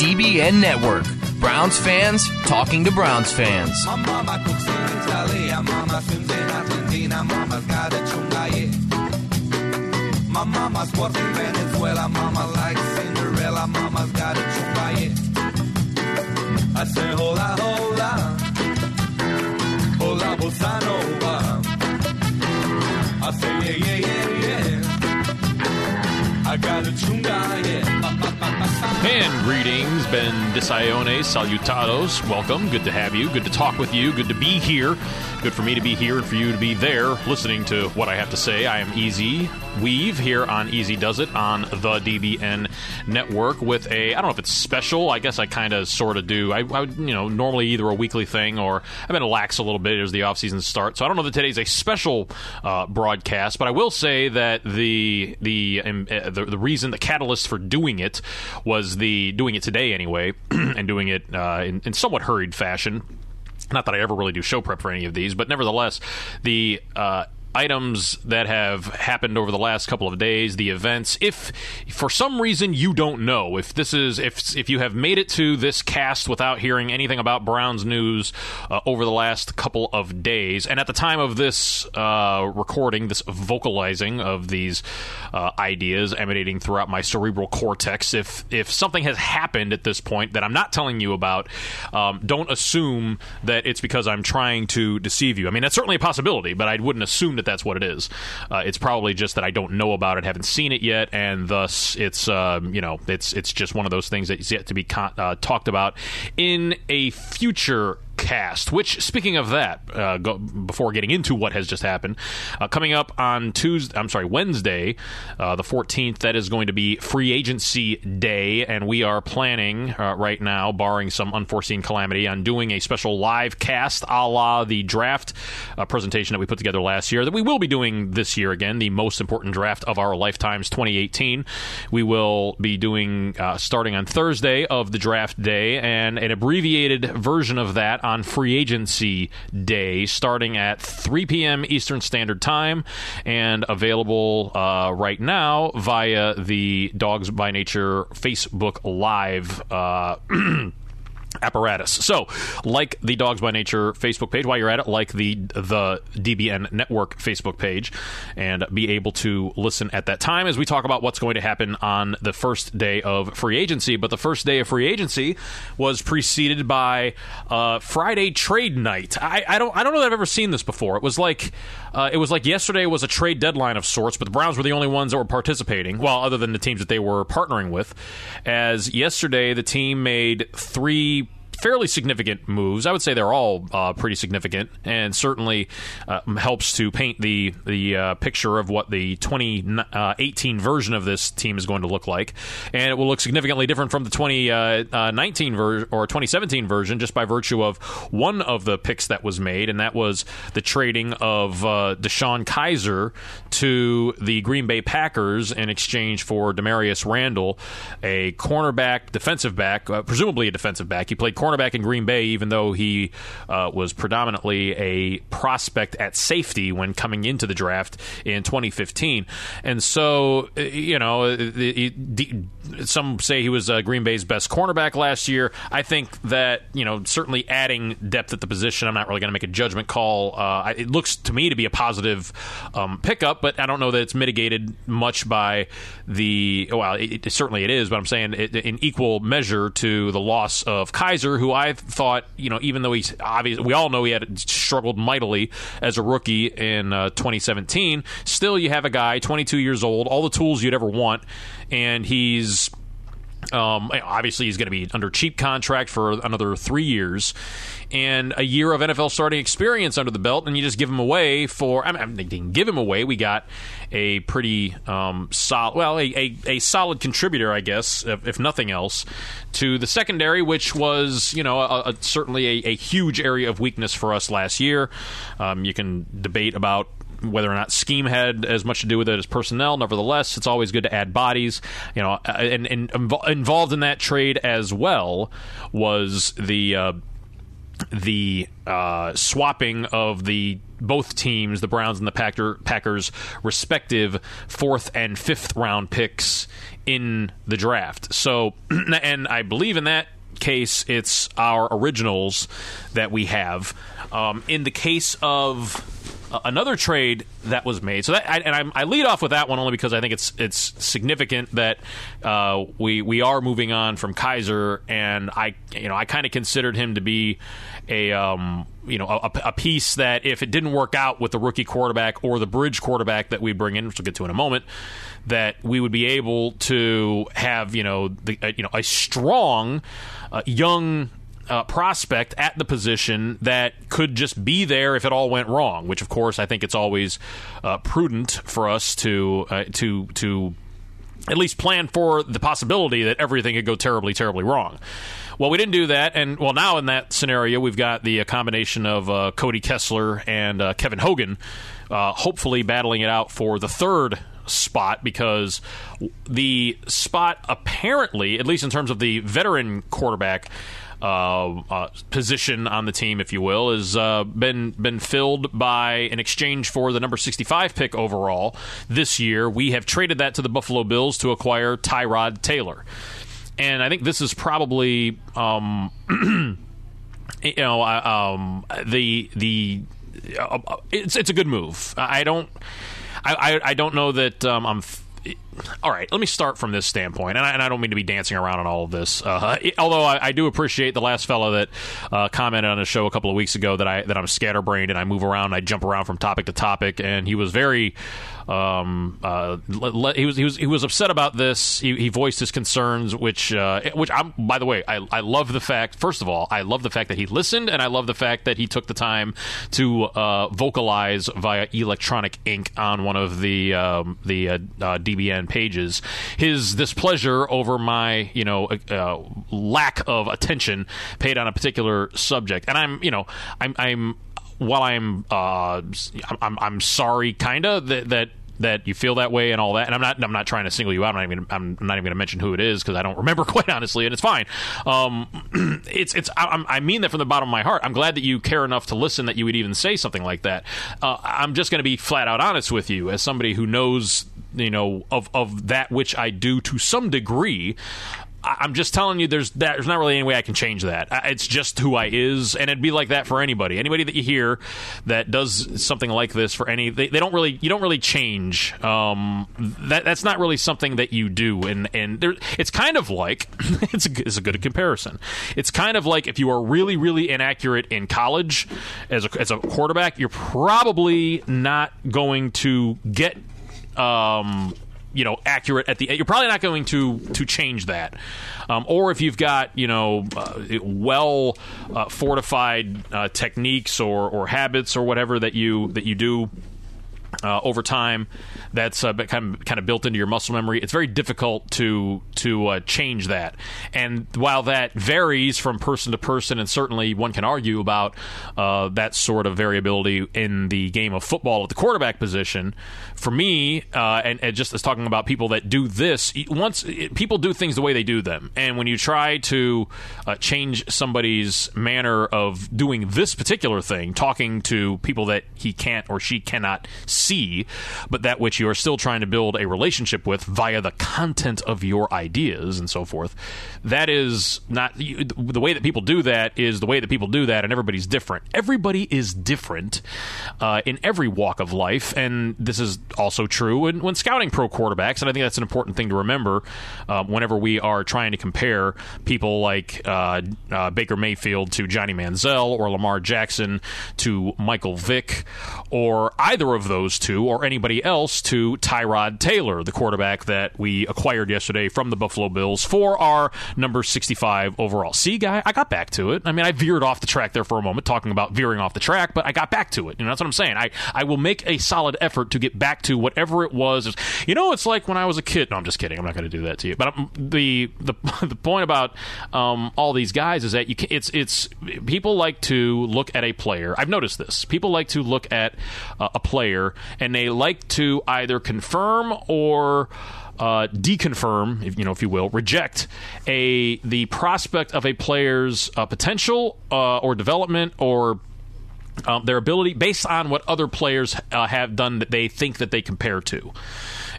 DBN Network. Browns fans talking to Browns fans. My mama's Venezuela, mama likes Cinderella, mama's got a I say hola, hola, hola, bossa nova. I say yeah, yeah, yeah, yeah. I got a yeah. And greetings, Ben Disione, salutados. Welcome. Good to have you. Good to talk with you. Good to be here. Good for me to be here and for you to be there listening to what I have to say. I am Easy Weave here on Easy Does It on the DBN network with a, I don't know if it's special. I guess I kind of sort of do. I, I, you know, normally either a weekly thing or I've been lax a little bit as the offseason starts. So I don't know that today's a special uh, broadcast, but I will say that the, the, um, uh, the, the reason, the catalyst for doing it was the, doing it today anyway, and doing it uh, in, in somewhat hurried fashion not that I ever really do show prep for any of these, but nevertheless, the uh, items that have happened over the last couple of days, the events. If for some reason you don't know, if this is if if you have made it to this cast without hearing anything about Browns news uh, over the last couple of days, and at the time of this uh, recording, this vocalizing of these uh, ideas emanating throughout my cerebral cortex, if if something has happened at this point that I'm not telling you about, um, don't assume that it's because I'm trying to deceive you. I mean, that's certainly a possibility, but I wouldn't assume that that's what it is. Uh, it's probably just that I don't know about it, haven't seen it yet, and thus it's um, you know it's it's just one of those things that is yet to be con- uh, talked about in a future cast. Which, speaking of that, uh, go, before getting into what has just happened, uh, coming up on Tuesday, I'm sorry, Wednesday, uh, the 14th, that is going to be free agency day, and we are planning uh, right now, barring some unforeseen calamity, on doing a special live cast a la the draft uh, presentation that we put together last year that we will be doing this year again, the most important draft of our lifetimes, 2018. We will be doing uh, starting on Thursday of the draft day and an abbreviated version of that on free agency day starting at 3 p.m. Eastern Standard Time and available uh, right now via the Dogs by Nature Facebook Live. Uh, apparatus. So, like the Dogs by Nature Facebook page, while you're at it, like the the DBN Network Facebook page, and be able to listen at that time as we talk about what's going to happen on the first day of free agency. But the first day of free agency was preceded by uh, Friday trade night. I, I, don't I don't know that I've ever seen this before. It was like uh, it was like yesterday was a trade deadline of sorts, but the Browns were the only ones that were participating. Well, other than the teams that they were partnering with, as yesterday the team made three fairly significant moves. I would say they're all uh, pretty significant, and certainly uh, helps to paint the the uh, picture of what the 2018 uh, version of this team is going to look like. And it will look significantly different from the 2019 version or 2017 version, just by virtue of one of the picks that was made, and that was the trading of uh, DeShone Kizer to the Green Bay Packers in exchange for Damarious Randall, a cornerback, defensive back, uh, presumably a defensive back. He played corner cornerback in Green Bay, even though he uh, was predominantly a prospect at safety when coming into the draft in 2015. And so, uh, you know, some say he was uh, Green Bay's best cornerback last year. I think that, you know, certainly adding depth at the position, I'm not really going to make a judgment call. Uh, it looks to me to be a positive um, pickup, but I don't know that it's mitigated much by the, well, it, it, certainly it is, but I'm saying it, in equal measure to the loss of Kizer, who I thought, you know, even though he's obvious, we all know he had struggled mightily as a rookie in uh, 2017. Still, you have a guy, 22 years old, all the tools you'd ever want, and he's um, obviously, he's going to be under cheap contract for another three years, and a year of NFL starting experience under the belt, and you just give him away for. I mean, they didn't give him away. We got a pretty um, solid, well, a, a, a, solid contributor, I guess, if, if, nothing else, to the secondary, which was, you know, a, a, certainly a, huge area of weakness for us last year. Um, you can debate about whether or not scheme had as much to do with it as personnel. Nevertheless, it's always good to add bodies. You know, uh, and, and involved in that trade as well was the. Uh, the uh, swapping of the both teams, the Browns and the Packer, Packers, respective fourth and fifth round picks in the draft. So, and I believe in that case, it's our originals that we have. Um, in the case of another trade that was made. So that I, and I, I, lead off with that one only because I think it's it's significant that uh, we we are moving on from Kizer, and I you know I kind of considered him to be a um, you know a, a, piece that if it didn't work out with the rookie quarterback or the bridge quarterback that we bring in, which we'll get to in a moment, that we would be able to have you know the uh, you know a strong uh, young uh, prospect at the position that could just be there if it all went wrong. Which, of course, I think it's always uh, prudent for us to uh, to to at least plan for the possibility that everything could go terribly, terribly wrong. Well, we didn't do that, and well, now in that scenario, we've got the uh, combination of uh, Cody Kessler and uh, Kevin Hogan, hopefully battling it out for the third spot because the spot apparently, at least in terms of the veteran quarterback, position on the team, if you will, has uh, been been filled by an exchange for the number 65 pick overall this year. We have traded that to the Buffalo Bills to acquire Tyrod Taylor, and I think this is probably um, you know um, the the uh, it's it's a good move. I don't I I, I don't know that um, I'm all right, let me start from this standpoint, and I, and I, don't mean to be dancing around on all of this. Uh, although I, I, do appreciate the last fellow that uh, commented on the show a couple of weeks ago that I that I'm scatterbrained and I move around, and I jump around from topic to topic, and he was very um, uh, he was he was he was upset about this. He, he voiced his concerns, which uh, which I'm by the way, I, I love the fact. First of all, I love the fact that he listened, and I love the fact that he took the time to uh, vocalize via electronic ink on one of the um, the uh, uh, DBN pages his displeasure over my you know uh, lack of attention paid on a particular subject, and I'm you know I'm I'm while I'm uh, I'm, I'm sorry, kinda that that that you feel that way and all that. And I'm not I'm not trying to single you out. I'm not even I'm not even going to mention who it is because I don't remember quite honestly, and it's fine. Um, it's it's I, I, mean that from the bottom of my heart. I'm glad that you care enough to listen that you would even say something like that. Uh, I'm just going to be flat out honest with you as somebody who knows you know of of that which I do to some degree. I'm just telling you, there's that, there's not really any way I can change that. It's just who I is, and it'd be like that for anybody. Anybody that you hear that does something like this for any, they, they don't really, you don't really change. Um, that that's not really something that you do, and and there, it's kind of like it's a, it's a good comparison. It's kind of like if you are really really inaccurate in college as a as a quarterback, you're probably not going to get. Um, you know accurate at the you're probably not going to to change that. Um, or if you've got you know uh, well uh, fortified uh, techniques or or habits or whatever that you that you do uh, over time that's uh, kind of kind of built into your muscle memory. It's very difficult to to uh, change that. And while that varies from person to person, and certainly one can argue about uh, that sort of variability in the game of football at the quarterback position, for me, uh, and, and, just as talking about people that do this, once people do things the way they do them, and when you try to uh, change somebody's manner of doing this particular thing, talking to people that he can't or she cannot see, but that which you are still trying to build a relationship with via the content of your ideas and so forth. That is not the way that people do that is the way that people do that, and everybody's different. Everybody is different uh, in every walk of life, and this is also true when, when scouting pro quarterbacks. And I think that's an important thing to remember uh, whenever we are trying to compare people like uh, uh Baker Mayfield to Johnny Manziel or Lamar Jackson to Michael Vick or either of those two or anybody else to Tyrod Taylor, the quarterback that we acquired yesterday from the Buffalo Bills for our number 65 overall. See, guy, I got back to it. I mean, I veered off the track there for a moment, talking about veering off the track, but I got back to it. You know, that's what I'm saying. I, I will make a solid effort to get back to whatever it was. You know, it's like when I was a kid. No, I'm just kidding. I'm not going to do that to you. But um, the the the point about um, all these guys is that you can, it's it's people like to look at a player. I've noticed this. People like to look at uh, a player and they like to either confirm or uh, deconfirm, if, you know, if you will, reject a the prospect of a player's uh, potential uh, or development or um, their ability based on what other players uh, have done that they think that they compare to.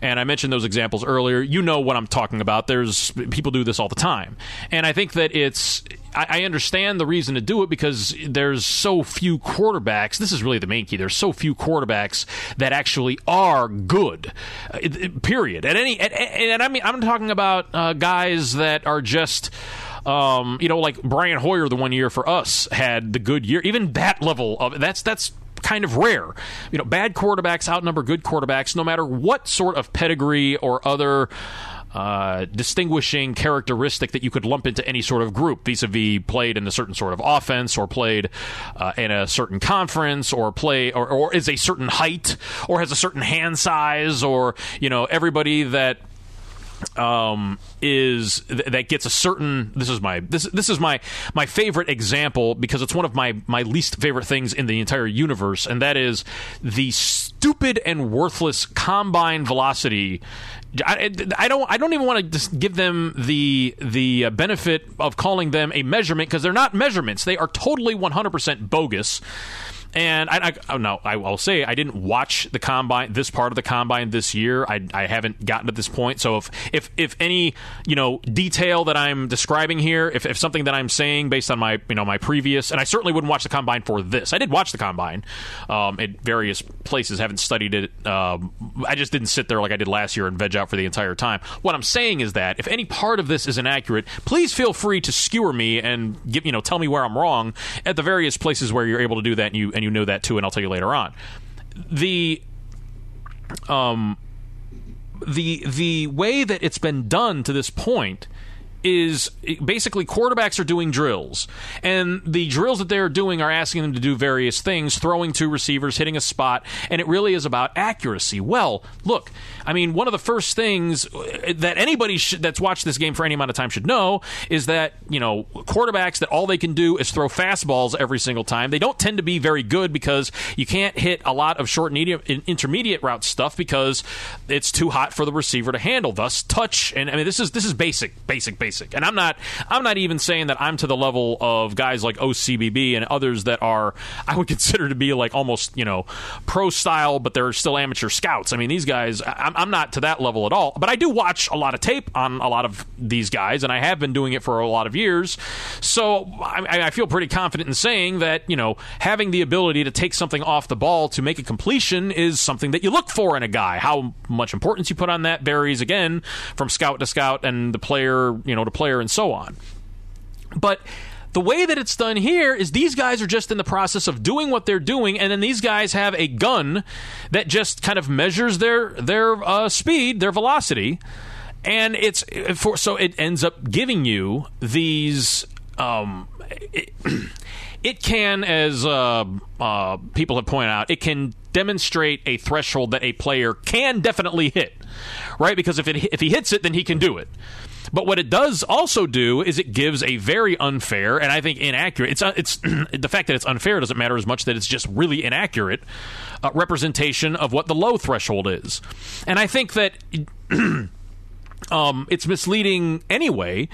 And I mentioned those examples earlier. You know what I'm talking about. There's people do this all the time, and I think that it's. I, understand the reason to do it because there's so few quarterbacks. This is really the main key. There's so few quarterbacks that actually are good. Uh, period. At any, at, and I mean, I'm talking about uh, guys that are just um, you know, like Brian Hoyer, the one year for us had the good year. Even that level of that's that's kind of rare. You know, bad quarterbacks outnumber good quarterbacks, no matter what sort of pedigree or other. Uh, distinguishing characteristic that you could lump into any sort of group vis-a-vis played in a certain sort of offense or played uh, in a certain conference or play or, or is a certain height or has a certain hand size or you know everybody that um, is th- that gets a certain. This is my this this is my my favorite example because it's one of my my least favorite things in the entire universe, and that is the stupid and worthless combine velocity. I, I don't. I don't even want to give them the the uh, benefit of calling them a measurement because they're not measurements. They are totally 100% bogus. And I, I oh no, I will say I didn't watch the combine, this part of the combine this year. I, I haven't gotten to this point. So if if if any you know detail that I'm describing here, if, if something that I'm saying based on my you know my previous, and I certainly wouldn't watch the combine for this. I did watch the combine um, at various places. Haven't studied it. Um, I just didn't sit there like I did last year and veg out for the entire time. What I'm saying is that if any part of this is inaccurate, please feel free to skewer me and give you know tell me where I'm wrong at the various places where you're able to do that and you and you know that too, and I'll tell you later on. The um the the way that it's been done to this point is basically quarterbacks are doing drills. And the drills that they're doing are asking them to do various things throwing to receivers hitting a spot and it really is about accuracy. Well look i mean one of the first things uh, that anybody that's watched this game for any amount of time should know is that you know quarterbacks that all they can do is throw fastballs every single time. They don't tend to be very good because you can't hit a lot of short medium- and intermediate route stuff because it's too hot for the receiver to handle. Thus touch and i mean this is this is basic basic basic and i'm not i'm not even saying that i'm to the level of guys like ocbb and others that are i would consider to be like almost you know pro style but they're still amateur scouts. I mean these guys I'm, I'm not to that level at all. But i do watch a lot of tape on a lot of these guys and i have been doing it for a lot of years. So i, I feel pretty confident in saying that you know having the ability to take something off the ball to make a completion is something that you look for in a guy. How much importance you put on that varies again from scout to scout and the player you know to player and so on but the way that it's done here is these guys are just in the process of doing what they're doing, and then these guys have a gun that just kind of measures their their uh, speed, their velocity, and it's for so it ends up giving you these. Um, it, it can, as uh, uh, people have pointed out, it can demonstrate a threshold that a player can definitely hit, right? Because if it if he hits it, then he can do it. But what it does also do is it gives a very unfair and I think inaccurate. It's uh, it's the fact that it's unfair doesn't matter as much that it's just really inaccurate uh, representation of what the low threshold is. And I think that. Um, it's misleading anyway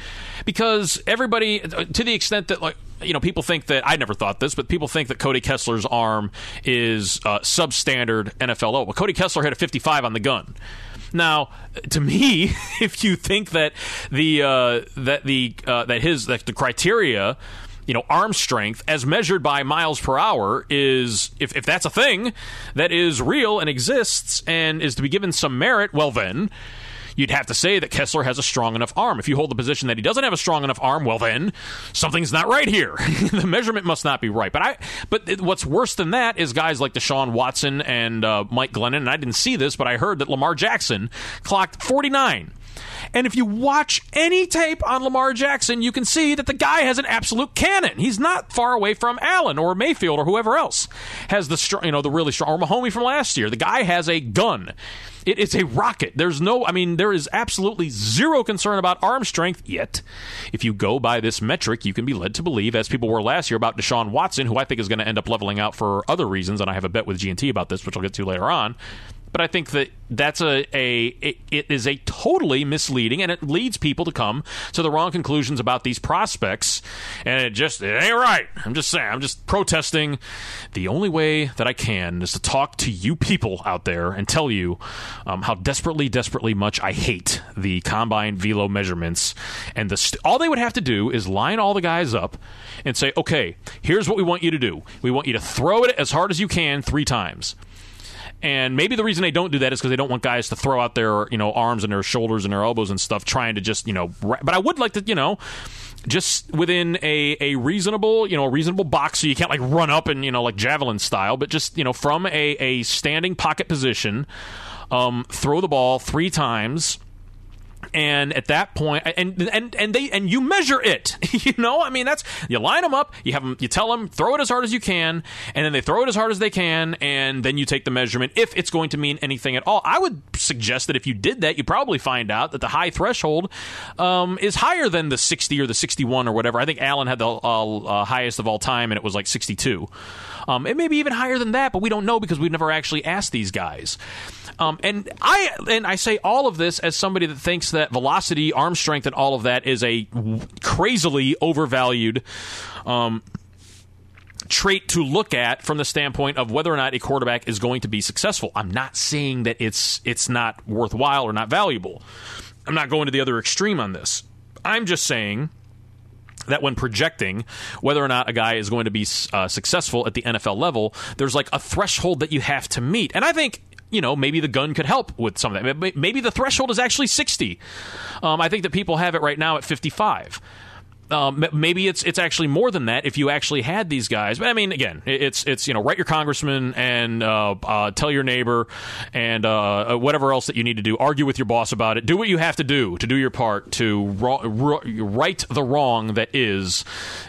because everybody, to the extent that like you know, people think that I never thought this, but people think that Cody Kessler's arm is uh, substandard NFL. Well, Cody Kessler had a 55 on the gun. Now, to me, if you think that the uh, that the uh, that his that the criteria you know arm strength as measured by miles per hour is if, if that's a thing that is real and exists and is to be given some merit well then you'd have to say that Kessler has a strong enough arm. If you hold the position that he doesn't have a strong enough arm, well then something's not right here. the measurement must not be right. But I, but what's worse than that is guys like Deshaun Watson and uh, Mike Glennon. And I didn't see this, but I heard that Lamar Jackson clocked 49. And if you watch any tape on Lamar Jackson, you can see that the guy has an absolute cannon. He's not far away from Allen or Mayfield or whoever else has the strong, you know, the really strong, arm. or Mahomie from last year. The guy has a gun. It is a rocket. There's no, I mean, there is absolutely zero concern about arm strength yet. If you go by this metric, you can be led to believe, as people were last year, about Deshaun Watson, who I think is going to end up leveling out for other reasons, and I have a bet with G&T about this, which I'll get to later on but I think that that's a, a it, it is a totally misleading and it leads people to come to the wrong conclusions about these prospects. And it just it ain't right. I'm just saying i'm just protesting. The only way that i can is to talk to you people out there and tell you um, how desperately desperately much i hate the combine velo measurements. And the st- all they would have to do is line all the guys up and say okay here's what we want you to do. We want you to throw it as hard as you can three times and maybe the reason they don't do that is because they don't want guys to throw out their you know arms and their shoulders and their elbows and stuff, trying to just you know. But I would like to you know just within a, a reasonable you know a reasonable box so you can't like run up and you know like javelin style but just you know from a, a standing pocket position um, throw the ball three times and at that point and and and they and you measure it you know? I mean that's you line them up you have them you tell them throw it as hard as you can and then they throw it as hard as they can and then you take the measurement if it's going to mean anything at all. I would suggest that if you did that you probably find out that the high threshold um, is higher than the 60 or the 61 or whatever. I think allen had the uh, uh, highest of all time and it was like 62 um, it may be even higher than that but we don't know because we've never actually asked these guys um, and I and I say all of this as somebody that thinks that velocity, arm strength, and all of that is a crazily overvalued. Um, trait to look at from the standpoint of whether or not a quarterback is going to be successful. I'm not saying that it's it's not worthwhile or not valuable. I'm not going to the other extreme on this. I'm just saying that when projecting whether or not a guy is going to be uh, successful at the NFL level, there's like a threshold that you have to meet. And I think you know, maybe the gun could help with some of that. Maybe the threshold is actually 60. Um, I think that people have it right now at 55 um, maybe it's it's actually more than that if you actually had these guys. But I mean, again, it's it's you know write your congressman and uh, uh, tell your neighbor and uh, uh whatever else that you need to do. Argue with your boss about it. Do what you have to do to do your part to ro- ro- right the wrong that is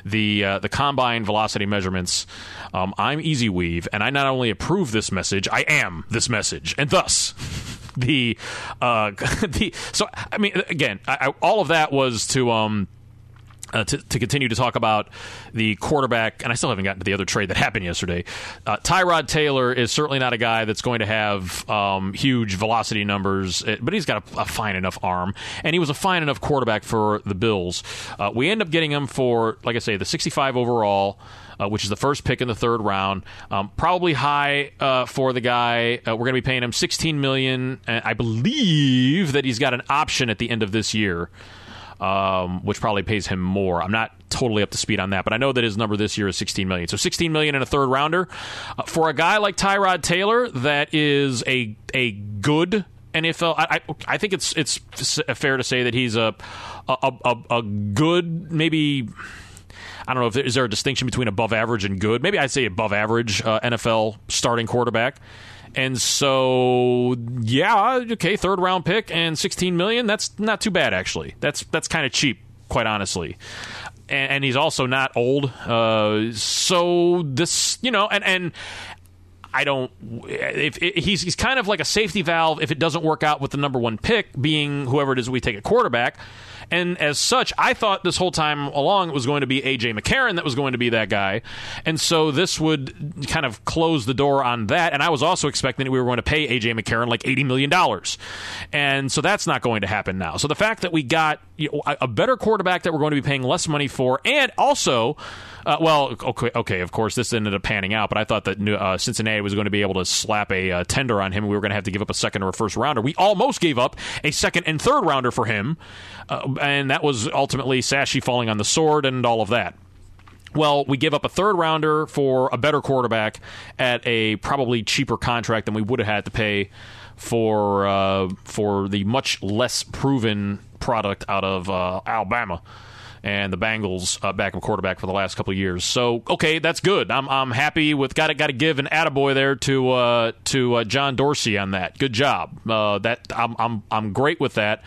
the uh, the combine velocity measurements. Um, I'm Easy Weave, and I not only approve this message, I am this message, and thus. The uh, the so I mean again I, I, all of that was to um uh, to, to, continue to talk about the quarterback, and I still haven't gotten to the other trade that happened yesterday. Uh, Tyrod Taylor is certainly not a guy that's going to have um, huge velocity numbers, eh, but he's got a, a, fine enough arm, and he was a fine enough quarterback for the Bills. Uh, we end up getting him for, like I say, the 65 overall. Uh, which is the first pick in the third round. Um, probably high uh, for the guy. Uh, we're going to be paying him 16 million. I believe that he's got an option at the end of this year um, which probably pays him more. I'm not totally up to speed on that, but I know that his number this year is 16 million. So 16 million in a third rounder uh, for a guy like Tyrod Taylor, that is a a good NFL. I, I, I think it's it's fair to say that he's a a, a, a good maybe. I don't know if there, is there a distinction between above average and good. Maybe I'd say above average uh, NFL starting quarterback. And so, yeah, okay, third round pick and 16 million. That's not too bad, actually. That's that's kind of cheap, quite honestly. And, and, he's also not old. Uh, so this, you know, and and I don't. If, if, he's he's kind of like a safety valve if it doesn't work out with the number one pick being whoever it is we take a quarterback. And as such, I thought this whole time along it was going to be AJ McCarron that was going to be that guy. And so this would kind of close the door on that. And I was also expecting that we were going to pay AJ McCarron like $80 million. And so that's not going to happen now. So the fact that we got you know, a better quarterback that we're going to be paying less money for, and also uh, well, okay, okay, of course, this ended up panning out, but I thought that uh, Cincinnati was going to be able to slap a uh, tender on him. We were going to have to give up a second or a first rounder. We almost gave up a second and third rounder for him, uh, and that was ultimately Sashi falling on the sword and all of that. Well, we give up a third rounder for a better quarterback at a probably cheaper contract than we would have had to pay for uh, for the much less proven product out of uh, Alabama and the Bengals uh, backup quarterback for the last couple years. So okay, that's good. I'm I'm happy with got to got to give an attaboy there to uh, to uh, John Dorsey on that. Good job. Uh, that I'm I'm I'm great with that.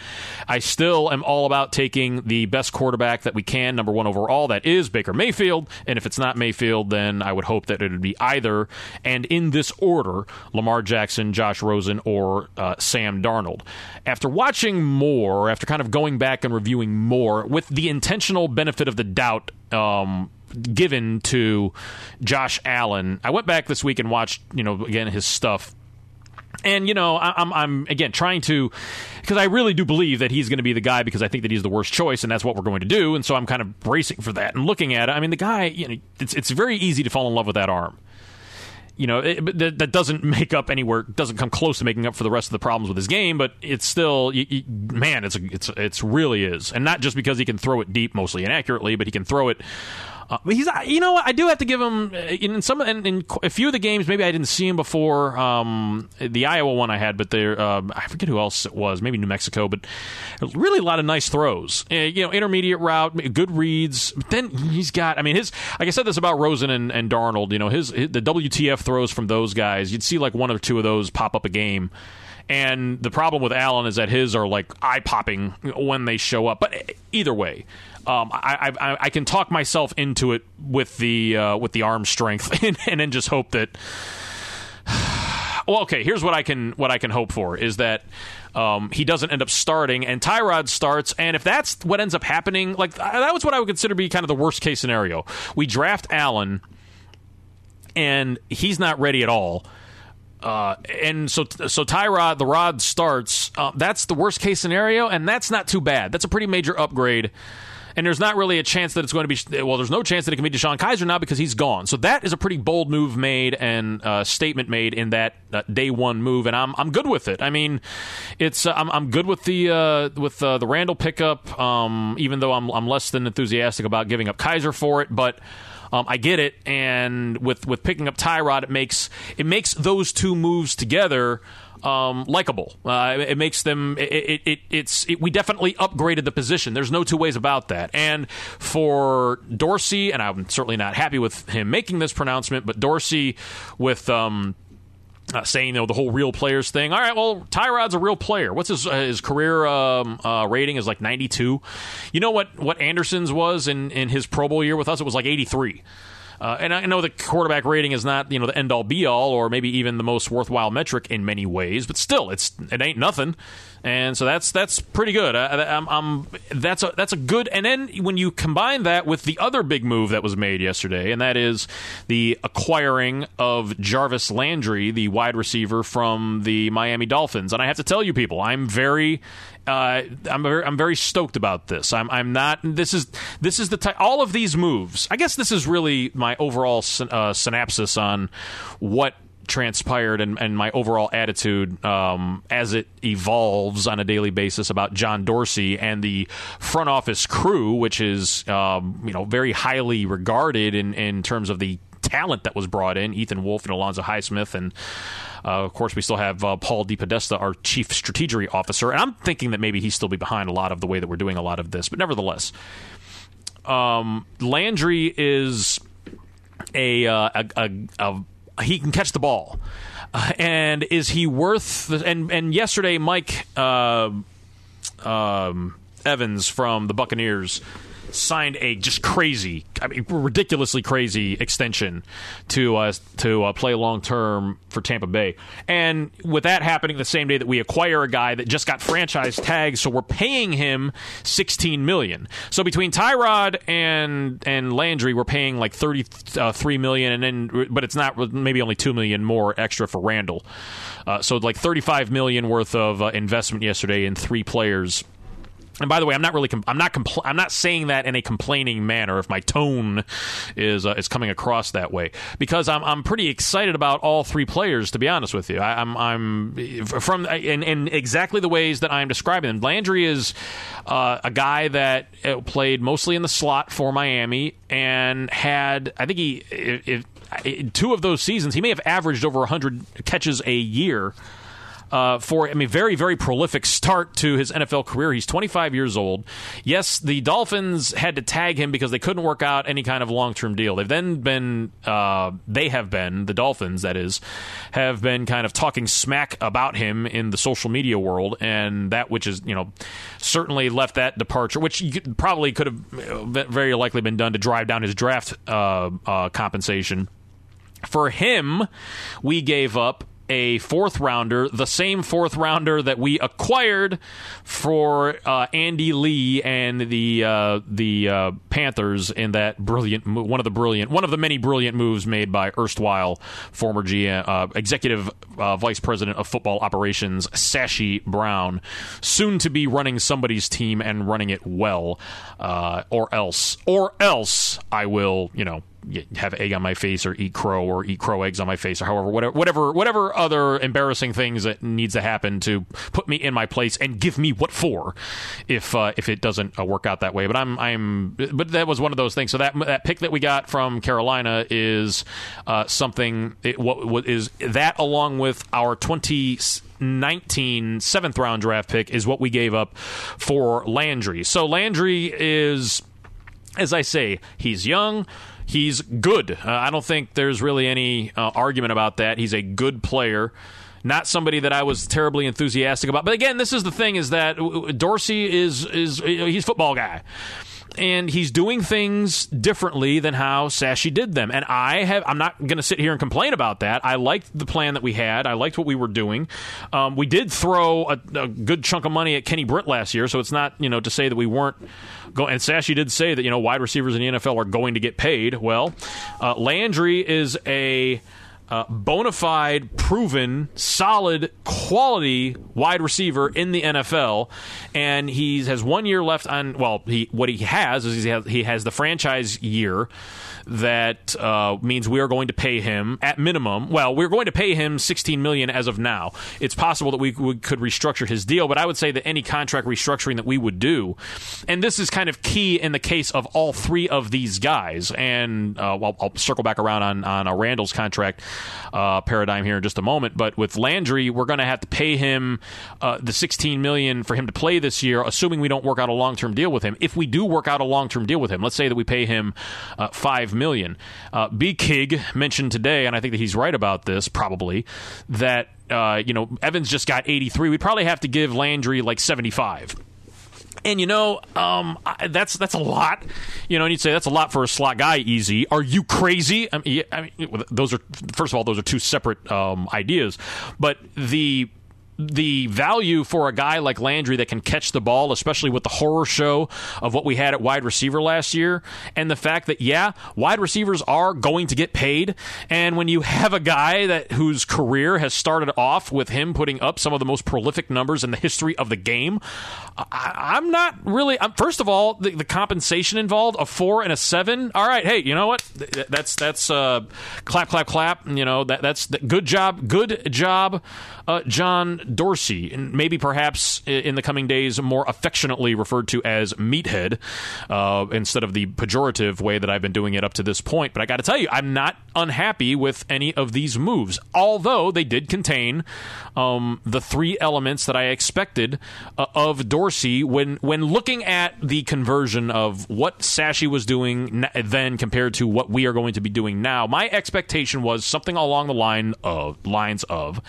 I still am all about taking the best quarterback that we can, number one overall. That is Baker Mayfield, and if it's not Mayfield, then I would hope that it would be either, and in this order: Lamar Jackson, Josh Rosen, or uh, Sam Darnold. After watching more, after kind of going back and reviewing more, with the intention benefit of the doubt um, given to Josh Allen. I went back this week and watched, you know, again his stuff. And you know, I, I'm I'm again trying to because I really do believe that he's going to be the guy because I think that he's the worst choice, and that's what we're going to do. And so I'm kind of bracing for that and looking at it. I mean, the guy, you know, it's it's very easy to fall in love with that arm. You know, it, that, that doesn't make up anywhere, doesn't come close to making up for the rest of the problems with his game, but it's still, you, you, man, it's it's it's really is, and not just because he can throw it deep, mostly inaccurately, but he can throw it uh, but he's, you know, what I do have to give him uh, in some in, in, a few of the games. Maybe I didn't see him before um, the Iowa one I had, but there uh, I forget who else it was. Maybe New Mexico, but really a lot of nice throws. Uh, you know, intermediate route, good reads. But then he's got. I mean, his like I said this about Rosen and, and Darnold. You know, his, his the WTF throws from those guys. You'd see like one or two of those pop up a game. And the problem with Allen is that his are like eye popping when they show up. But either way, um, I, I, I can talk myself into it with the uh, with the arm strength, and, and then just hope that. Well, okay. Here's what I can what I can hope for is that um, he doesn't end up starting, and Tyrod starts. And if that's what ends up happening, like that was what I would consider to be kind of the worst case scenario. We draft Allen, and he's not ready at all. Uh, and so, so Tyrod, the rod starts. Uh, that's the worst case scenario, and that's not too bad. That's a pretty major upgrade and there's not really a chance that it's going to be. Well, there's no chance that it can be DeShone Kizer now because he's gone. So that is a pretty bold move made and uh, statement made in that uh, day one move, and I'm I'm good with it. I mean, it's uh, I'm I'm good with the uh, with uh, the Randall pickup, um, even though I'm I'm less than enthusiastic about giving up Kizer for it, but. Um, I get it, and with, with picking up Tyrod, it makes it makes those two moves together um, likable. Uh, it, makes them. It, it, it it's. we definitely upgraded the position. There's no two ways about that. And for Dorsey, and I'm certainly not happy with him making this pronouncement, but Dorsey with. Um, uh, saying you know the whole real players thing. All right, well Tyrod's a real player. What's his uh, his career um, uh, rating is like 92. You know what what Anderson's was in in his Pro Bowl year with us? It was like 83. Uh, and I know the quarterback rating is not you know the end all be all, or maybe even the most worthwhile metric in many ways, but still, it's it ain't nothing. And so that's that's pretty good. I, I'm, I'm, that's a that's a good. And then when you combine that with the other big move that was made yesterday, and that is the acquiring of Jarvis Landry, the wide receiver from the Miami Dolphins. And I have to tell you, people, I'm very uh, I'm very, I'm very stoked about this. I'm I'm not. This is this is the type. All of these moves. I guess this is really my overall uh, synopsis on what transpired and, and my overall attitude um, as it evolves on a daily basis about John Dorsey and the front office crew, which is um, you know very highly regarded in in terms of the talent that was brought in, Ethan Wolf and Alonzo Highsmith and uh, of course, we still have uh, Paul DePodesta, our chief strategery officer, and I'm thinking that maybe he's still be behind a lot of the way that we're doing a lot of this. But nevertheless, um, Landry is a, uh, a, a, a, he can catch the ball, uh, and is he worth? The, and and yesterday, Mike uh, um, Evans from the Buccaneers signed a just crazy, I mean, ridiculously crazy extension to uh, to uh, play long term for Tampa Bay. And with that happening the same day that we acquire a guy that just got franchise tagged, so we're paying him sixteen million. So between Tyrod and and Landry, we're paying like thirty three million, and then but it's not maybe only two million more extra for Randall. Uh, so like thirty five million worth of uh, investment yesterday in three players and by the way, I'm not really I'm not compl- I'm not saying that in a complaining manner. If my tone is uh, is coming across that way, because I'm I'm pretty excited about all three players. To be honest with you, I, am I'm, I'm from in, in exactly the ways that I'm describing them. Landry is uh, a guy that uh, played mostly in the slot for Miami and had I think he two of those seasons he may have averaged over 100 catches a year uh, for I mean very very prolific start to his NFL career. He's 25 years old. Yes, the Dolphins had to tag him because they couldn't work out any kind of long term deal. They've then been uh, they have been the Dolphins that is have been kind of talking smack about him in the social media world, and that which is you know certainly left that departure, which probably could have uh, very likely been done to drive down his draft uh, uh, compensation. For him, we gave up a fourth rounder, the same fourth rounder that we acquired for uh, Andy Lee and the uh, the uh, Panthers in that brilliant one of the brilliant one of the many brilliant moves made by erstwhile former GM uh, executive uh, vice president of football operations Sashi Brown, soon to be running somebody's team and running it well, uh, or else or else I will you know have egg on my face or eat crow or eat crow eggs on my face or however whatever whatever whatever other embarrassing things that needs to happen to put me in my place and give me what for if uh, if it doesn't uh, work out that way. But I'm I'm but that was one of those things. So that that pick that we got from Carolina is uh, something it, what, what is that along with our 2019 seventh round draft pick is what we gave up for Landry. So Landry is as I say he's young he's good. Uh, I don't think there's really any uh, argument about that. He's a good player. Not somebody that I was terribly enthusiastic about. But again, this is the thing: is that Dorsey is is he's football guy and he's doing things differently than how Sashi did them. And I have I'm not going to sit here and complain about that. I liked the plan that we had. I liked what we were doing. Um, we did throw a, a, good chunk of money at Kenny Britt last year, so it's not you know to say that we weren't. Go, and Sashi did say that you know wide receivers in the NFL are going to get paid. Well, uh, Landry is a uh, bona fide, proven, solid, quality wide receiver in the NFL, and he has one year left on. Well, he what he has is he has, he has the franchise year that uh, means we are going to pay him at minimum. Well, we're going to pay him 16 million as of now. It's possible that we, we could restructure his deal, but I would say that any contract restructuring that we would do, and this is kind of key in the case of all three of these guys. And uh, I'll, I'll, circle back around on on a Randall's contract uh, paradigm here in just a moment. But with Landry, we're going to have to pay him uh, the 16 million for him to play this year, assuming we don't work out a long term deal with him. If we do work out a long term deal with him, let's say that we pay him uh, five million. Uh, B. Kig mentioned today, and I think that he's right about this, probably that uh, you know Evans just got 83. We'd probably have to give Landry like 75. And you know, um, that's that's a lot. You know, and you'd say that's a lot for a slot guy. Easy. Are you crazy? I mean, I mean those are first of all, those are two separate um, ideas. But the the value for a guy like Landry that can catch the ball, especially with the horror show of what we had at wide receiver last year, and the fact that yeah, wide receivers are going to get paid, and when you have a guy that whose career has started off with him putting up some of the most prolific numbers in the history of the game, I, am not really. I'm, first of all, the, the, compensation involved a four and a seven. All right, hey, you know what? That's that's uh, clap, clap, clap. You know that that's good job, good job, uh, John Dorsey, and maybe perhaps in the coming days more affectionately referred to as Meathead uh, instead of the pejorative way that I've been doing it up to this point. But I got to tell you, I'm not unhappy with any of these moves, although they did contain um, the three elements that I expected uh, of Dorsey when when looking at the conversion of what Sashi was doing then compared to what we are going to be doing now. My expectation was something along the line of lines of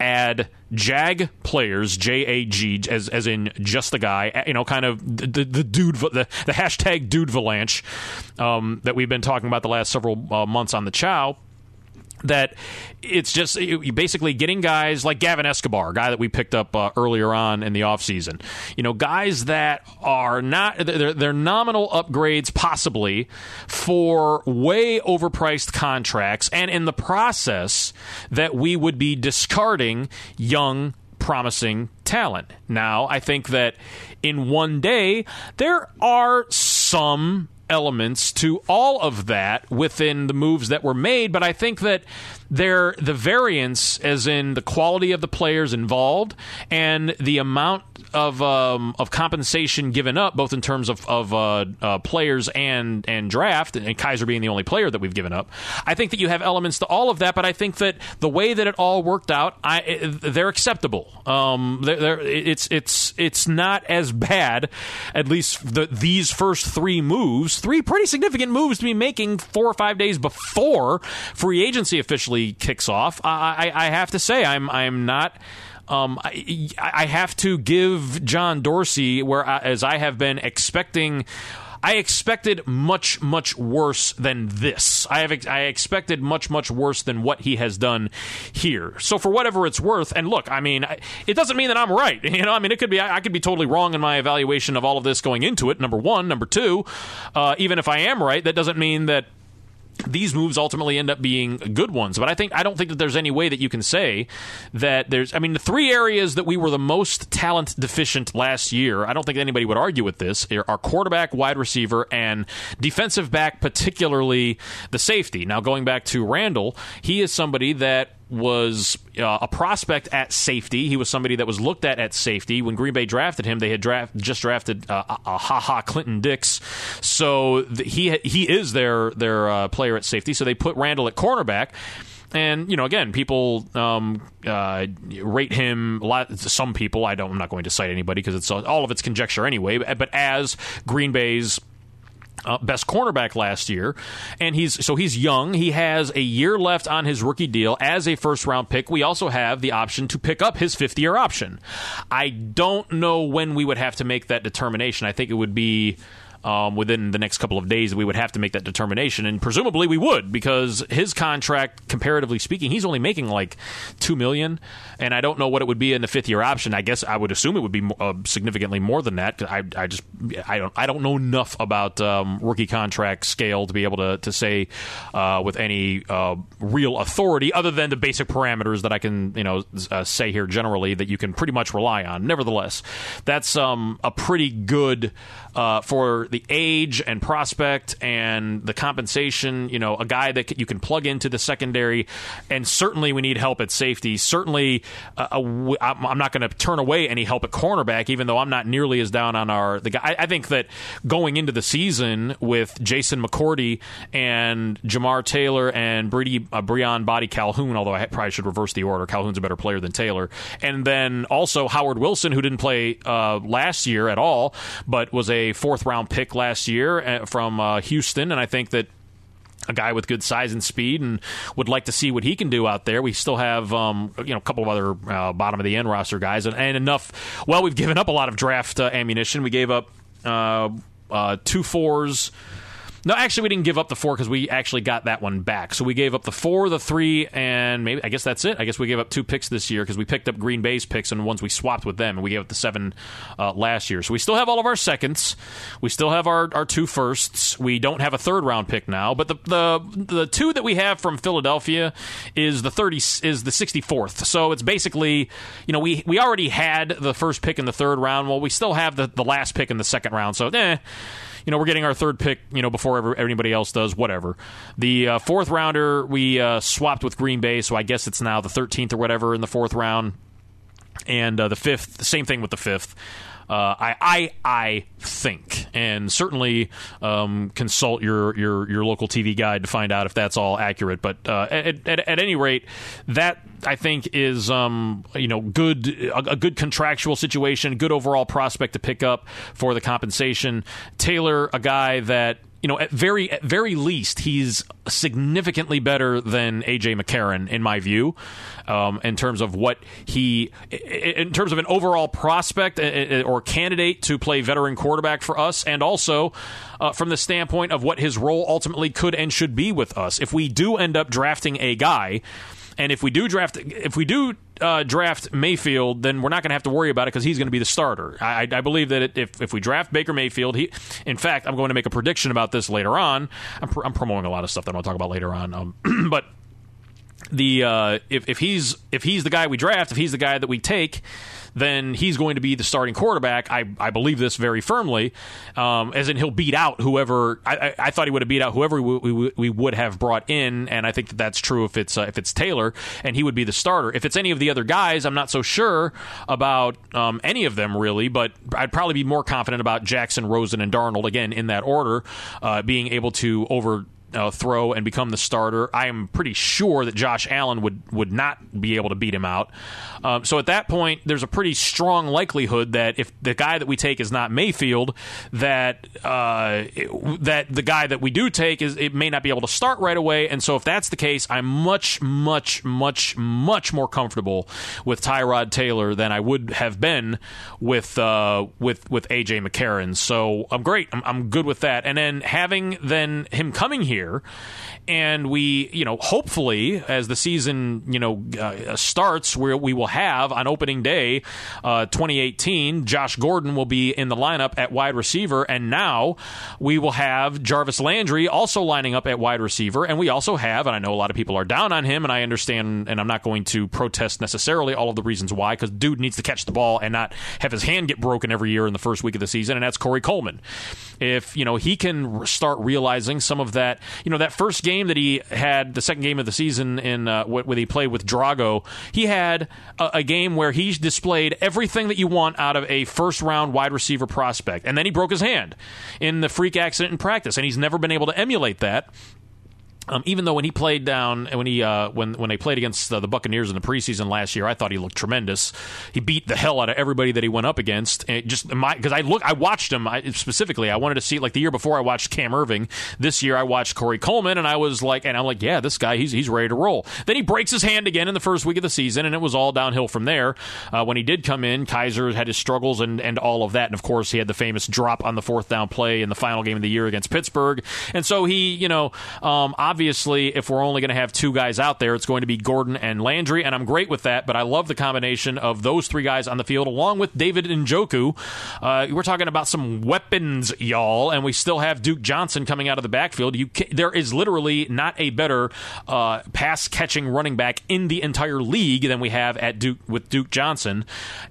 add Jag players, J A G, as as in just the guy, you know, kind of the the dude, the, the hashtag dude Valanche um, that we've been talking about the last several uh, months on the Chow that it's just basically getting guys like Gavin Escobar, guy that we picked up uh, earlier on in the offseason. You know, guys that are not they're, they're nominal upgrades possibly for way overpriced contracts and in the process that we would be discarding young promising talent. Now, I think that in one day there are some elements to all of that within the moves that were made, but I think that there the variance, as in the quality of the players involved and the amount of um, of compensation given up, both in terms of, of uh, uh, players and and draft, and Kizer being the only player that we've given up. I think that you have elements to all of that, but I think that the way that it all worked out, I, they're acceptable. Um, they're, they're, it's it's it's not as bad, at least the, these first three moves, three pretty significant moves to be making four or five days before free agency officially kicks off, I, I, I have to say I'm I'm not. Um, I, I, have to give John Dorsey, where as I have been expecting I expected much, much worse than this. I have I expected much, much worse than what he has done here. So for whatever it's worth, and look, I mean, it doesn't mean that I'm right. You know, I mean, it could be I, I could be totally wrong in my evaluation of all of this going into it. Number one, number two, uh, even if I am right, that doesn't mean that these moves ultimately end up being good ones. But I think I don't think that there's any way that you can say that there's. I mean, the three areas that we were the most talent deficient last year. I don't think anybody would argue with this. Are quarterback, wide receiver, and defensive back, particularly the safety. Now, going back to Randall, he is somebody that was uh, a prospect at safety. He was somebody that was looked at at safety. When Green Bay drafted him, they had draft, just drafted uh, a Ha Ha Clinton-Dix. So he he is their their uh, player at safety. So they put Randall at cornerback. And you know, again, people um, uh, rate him. Lot, some people, I don't. I'm not going to cite anybody because it's all of it's conjecture anyway. But as Green Bay's uh, best cornerback last year, and he's so he's young. He has a year left on his rookie deal as a first round pick. We also have the option to pick up his fifth year option. I don't know when we would have to make that determination. I think it would be um, within the next couple of days, we would have to make that determination, and presumably we would because his contract, comparatively speaking, he's only making like two million, and I don't know what it would be in the fifth year option. I guess I would assume it would be uh, significantly more than that. I, I just I don't I don't know enough about um, rookie contract scale to be able to to say uh, with any uh, real authority, other than the basic parameters that I can you know uh, say here generally that you can pretty much rely on. Nevertheless, that's um, a pretty good uh, for the age and prospect and the compensation. You know, a guy that you can plug into the secondary, and certainly we need help at safety. Certainly, uh, I'm not going to turn away any help at cornerback, even though I'm not nearly as down on our the guy. I, I think that going into the season with Jason McCourty and Jamar Taylor and Brady uh, Briean Boddy-Calhoun, although I probably should reverse the order. Calhoun's a better player than Taylor, and then also Howard Wilson, who didn't play uh, last year at all, but was a fourth round pick last year uh, from uh, Houston, and I think that a guy with good size and speed, and would like to see what he can do out there. We still have, um, you know, a couple of other uh, bottom of the end roster guys, and, and, enough. Well, we've given up a lot of draft uh, ammunition. We gave up uh, uh two fours no, actually, we didn't give up the four because we actually got that one back. So we gave up the four, the three, and maybe I guess that's it. I guess we gave up two picks this year because we picked up Green Bay's picks and ones we swapped with them, and we gave up the seven uh, last year. So we still have all of our seconds. We still have our, our two firsts. We don't have a third round pick now, but the the the two that we have from Philadelphia is the thirty is the sixty fourth. So it's basically you know we we already had the first pick in the third round. Well, we still have the the last pick in the second round. So eh you know, we're getting our third pick, you know, before ever, anybody else does, whatever. The uh, fourth rounder, we uh, swapped with Green Bay, so I guess it's now the 13th or whatever in the fourth round. And uh, the fifth, same thing with the fifth. Uh, I, I, I think, and certainly um, consult your, your your local TV guide to find out if that's all accurate. But uh, at, at, at, any rate, that I think is um, you know good a, a, good contractual situation, good overall prospect to pick up for the compensation. Taylor, a guy that you know, at very at very least, he's significantly better than AJ McCarron in my view, um, in terms of what he, in terms of an overall prospect or candidate to play veteran quarterback for us, and also uh, from the standpoint of what his role ultimately could and should be with us. If we do end up drafting a guy and if we do draft, if we do uh, draft Mayfield, then we're not going to have to worry about it because he's going to be the starter. I, I believe that if, if we draft Baker Mayfield, he, in fact, I'm going to make a prediction about this later on. I'm, pr- I'm promoting a lot of stuff that to talk about later on, um, but the uh, if if he's if he's the guy we draft, if he's the guy that we take, then he's going to be the starting quarterback. I, I believe this very firmly, um, as in he'll beat out whoever. I, I, I, thought he would have beat out whoever we, we, we, would have brought in, and I think that that's true if it's uh, if it's Taylor, and he would be the starter. If it's any of the other guys, I'm not so sure about um, any of them really, but I'd probably be more confident about Jackson, Rosen, and Darnold again in that order, uh, being able to over uh, throw and become the starter. I am pretty sure that Josh Allen would would not be able to beat him out. Um, so at that point, there's a pretty strong likelihood that if the guy that we take is not Mayfield, that uh, that the guy that we do take is it may not be able to start right away. And so if that's the case, I'm much, much, much, much more comfortable with Tyrod Taylor than I would have been with uh, with with AJ McCarron. So I'm great. I'm, I'm good with that. And then having then him coming here and we, you know, hopefully as the season, you know, uh, starts, where we will have on opening day, uh, 2018, Josh Gordon will be in the lineup at wide receiver, and now we will have Jarvis Landry also lining up at wide receiver, and we also have, and I know a lot of people are down on him, and I understand, and I'm not going to protest necessarily all of the reasons why, because dude needs to catch the ball and not have his hand get broken every year in the first week of the season, and that's Corey Coleman. If you know he can start realizing some of that, you know, that first game that he had, the second game of the season in uh, when he played with Drago, he had a, a game where he displayed everything that you want out of a first round wide receiver prospect, and then he broke his hand in the freak accident in practice, and he's never been able to emulate that. Um, even though when he played down when he uh, when when they played against uh, the Buccaneers in the preseason last year, I thought he looked tremendous. He beat the hell out of everybody that he went up against. And just my because I look I watched him I, specifically. I wanted to see like the year before I watched Cam Erving. This year I watched Corey Coleman, and I was like, and I'm like, yeah, this guy he's he's ready to roll. Then he breaks his hand again in the first week of the season, and it was all downhill from there. Uh, when he did come in, Kizer had his struggles and and all of that, and of course he had the famous drop on the fourth down play in the final game of the year against Pittsburgh, and so he you know um, obviously if we're only going to have two guys out there, it's going to be Gordon and Landry, and I'm great with that. But I love the combination of those three guys on the field, along with David Njoku. Uh, we're talking about some weapons, y'all, and we still have Duke Johnson coming out of the backfield. You there is literally not a better uh, pass catching running back in the entire league than we have at Duke with Duke Johnson,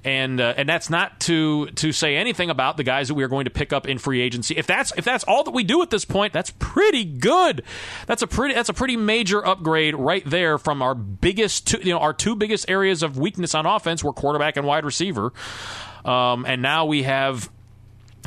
and uh, and that's not to to say anything about the guys that we are going to pick up in free agency. If that's if that's all that we do at this point, that's pretty good. That's a pretty that's a pretty major upgrade right there from our biggest, two, you know, our two biggest areas of weakness on offense were quarterback and wide receiver. Um, and now we have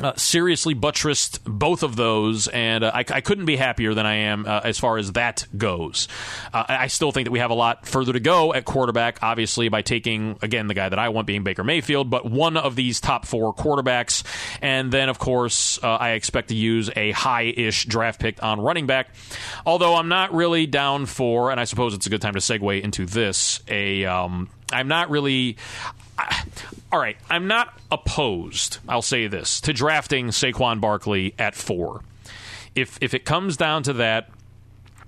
uh, seriously buttressed both of those, and uh, I, I, couldn't be happier than I am uh, as far as that goes. Uh, I still think that we have a lot further to go at quarterback, obviously, by taking, again, the guy that I want being Baker Mayfield, but one of these top four quarterbacks. And then, of course, uh, I expect to use a high ish draft pick on running back. Although I'm not really down for, and I suppose it's a good time to segue into this, a. Um, I'm not really all right, I'm not opposed. I'll say this to drafting Saquon Barkley at four. If if it comes down to that,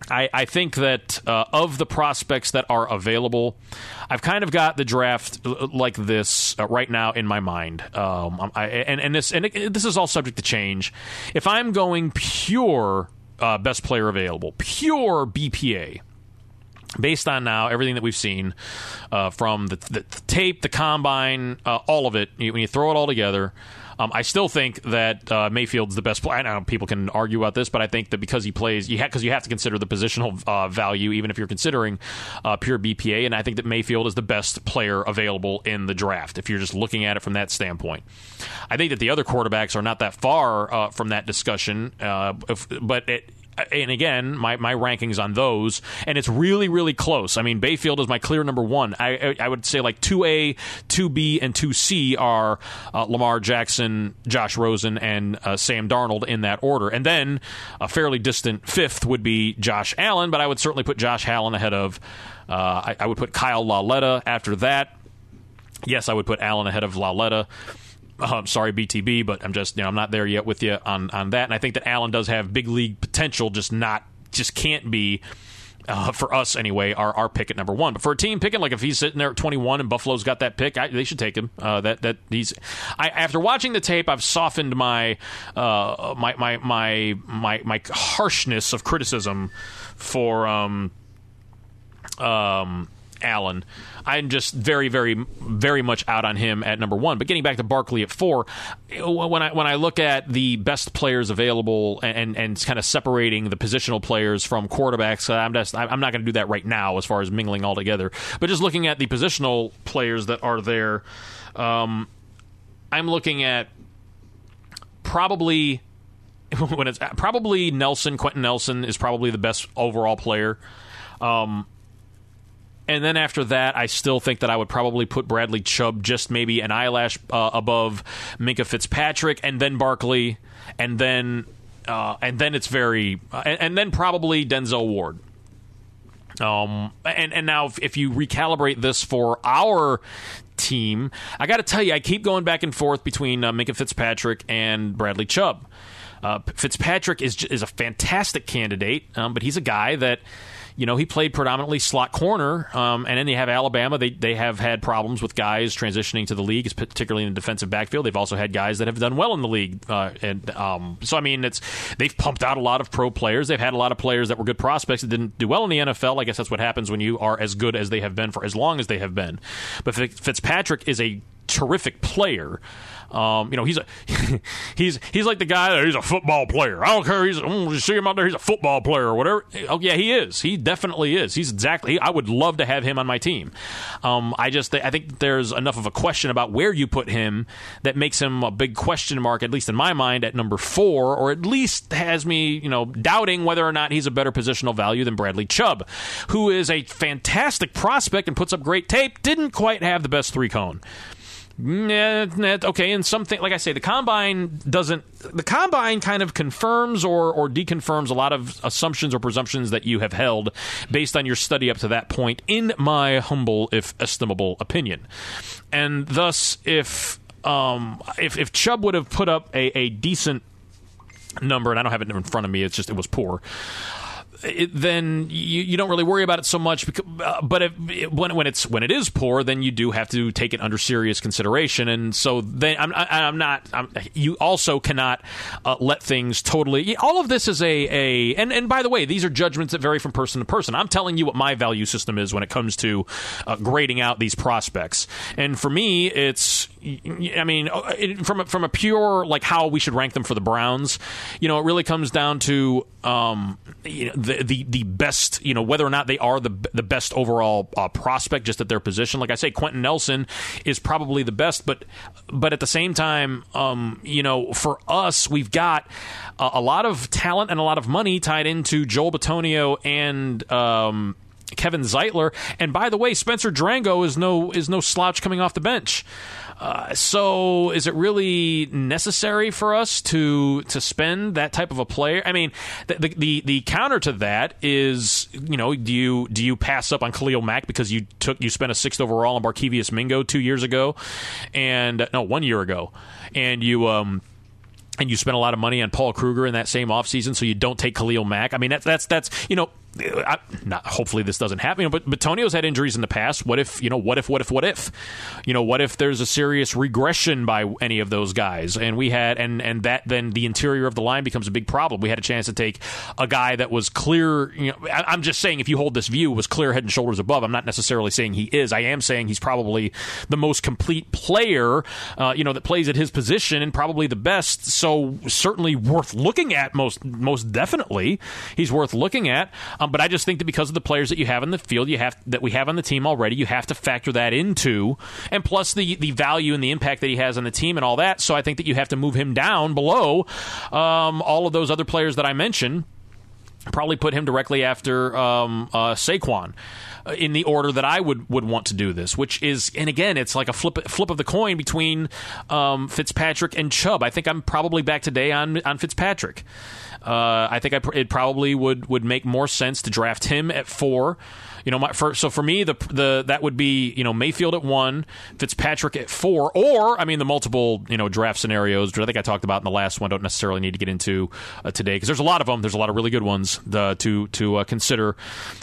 I, I think that uh, of the prospects that are available, I've kind of got the draft uh, like this uh, right now in my mind. Um, I, and and this and it, this is all subject to change. If I'm going pure uh, best player available, pure BPA, based on now everything that we've seen uh, from the, the, tape, the combine, uh, all of it, when you throw it all together, um, I still think that uh, Mayfield's the best player. I know people can argue about this, but I think that because he plays, you because ha- you have to consider the positional uh, value, even if you're considering uh, pure BPA. And I think that Mayfield is the best player available in the draft if you're just looking at it from that standpoint. I think that the other quarterbacks are not that far uh, from that discussion, uh, if, but it, and again, my, my rankings on those, and it's really, really close. I mean, Mayfield is my clear number one. I, I would say like 2A, 2B, and 2C are uh, Lamar Jackson, Josh Rosen, and uh, Sam Darnold in that order. And then a fairly distant fifth would be Josh Allen, but I would certainly put Josh Allen ahead of, uh, I, I, would put Kyle Lauletta after that. Yes, I would put Allen ahead of Lauletta. Uh, sorry, BTB, but I'm just you know I'm not there yet with you on on that. And I think that Allen does have big league potential, just not just can't be. Uh, for us anyway, our, our pick at number one. But for a team picking, like if he's sitting there at 21 and Buffalo's got that pick, I, they should take him. Uh, that that he's. I, after watching the tape, I've softened my uh, my, my my my my harshness of criticism for um um Allen. I'm just very, very, very much out on him at number one. But getting back to Barkley at four, when I when I look at the best players available and and, and kind of separating the positional players from quarterbacks, I'm just I'm not going to do that right now as far as mingling all together. But just looking at the positional players that are there, um, I'm looking at probably when it's probably Nelson, Quentin Nelson is probably the best overall player. Um, and then after that, I still think that I would probably put Bradley Chubb just maybe an eyelash uh, above Minkah Fitzpatrick, and then Barkley, and then uh, and then it's very uh, and, and, then probably Denzel Ward. Um, and and now if, if you recalibrate this for our team, I got to tell you, I keep going back and forth between uh, Minkah Fitzpatrick and Bradley Chubb. Uh, Fitzpatrick is is a fantastic candidate, um, but he's a guy that you know, he played predominantly slot corner, um, and then you have Alabama. They they have had problems with guys transitioning to the league, particularly in the defensive backfield. They've also had guys that have done well in the league, uh, and um, so I mean, it's they've pumped out a lot of pro players. They've had a lot of players that were good prospects that didn't do well in the NFL. I guess that's what happens when you are as good as they have been for as long as they have been. But Fitzpatrick is a terrific player. Um, you know, he's a he's he's like the guy he's a football player. I don't care. He's oh, you see him out there. He's a football player or whatever. Oh yeah, he is. He definitely is. He's exactly. I would love to have him on my team. Um, I just I think there's enough of a question about where you put him that makes him a big question mark, at least in my mind, at number four, or at least has me you know doubting whether or not he's a better positional value than Bradley Chubb, who is a fantastic prospect and puts up great tape. Didn't quite have the best three cone. Okay, and something like I say, the combine doesn't. The combine kind of confirms or or deconfirms a lot of assumptions or presumptions that you have held based on your study up to that point. In my humble, if estimable opinion, and thus, if um, if if Chubb would have put up a, a decent number, and I don't have it in front of me, it's just it was poor it, then you, you don't really worry about it so much. Because, uh, but if, it, when when it's when it is poor, then you do have to take it under serious consideration. And so then I'm I, am not. I'm, you also cannot uh, let things totally. All of this is a a and and by the way, these are judgments that vary from person to person. I'm telling you what my value system is when it comes to uh, grading out these prospects. And for me, it's I mean, uh, from a, from a pure like how we should rank them for the Browns, you know, it really comes down to um, you know, the, the the best, you know, whether or not they are the the best overall uh, prospect just at their position. Like I say, Quentin Nelson is probably the best, but but at the same time, um, you know, for us, we've got a, a, lot of talent and a lot of money tied into Joel Bitonio and. Um, Kevin Zeitler, and by the way, Spencer Drango is no is no slouch coming off the bench. Uh, so is it really necessary for us to to spend that type of a player? I mean, the, the the, the counter to that is you know do you do you pass up on Khalil Mack because you took you spent a sixth overall on Barkevious Mingo two years ago, and no one year ago, and you um and you spent a lot of money on Paul Kruger in that same offseason, so you don't take Khalil Mack. I mean, that's that's that's you know I, not hopefully this doesn't happen. You know, but but had injuries in the past. What if you know? What if? What if? What if? You know? What if there's a serious regression by any of those guys? And we had and and that then the interior of the line becomes a big problem. We had a chance to take a guy that was clear. You know, I, am just saying if you hold this view was clear head and shoulders above. I'm not necessarily saying he is. I am saying he's probably the most complete player. Uh, you know that plays at his position and probably the best. So certainly worth looking at. Most most definitely, he's worth looking at. Um, but I just think that because of the players that you have in the field, you have that we have on the team already, you have to factor that into, and plus the the value and the impact that he has on the team and all that. So I think that you have to move him down below um, all of those other players that I mentioned. Probably put him directly after um, uh, Saquon uh, in the order that I would, would want to do this, which is, and again, it's like a flip flip of the coin between um, Fitzpatrick and Chubb. I think I'm probably back today on on Fitzpatrick. Uh, I think I pr- it probably would would make more sense to draft him at four. You know, my first, so for me, the the that would be you know Mayfield at one, Fitzpatrick at four, or I mean the multiple you know draft scenarios. Which I think I talked about in the last one. Don't necessarily need to get into uh, today because there's a lot of them. There's a lot of really good ones the, to to uh, consider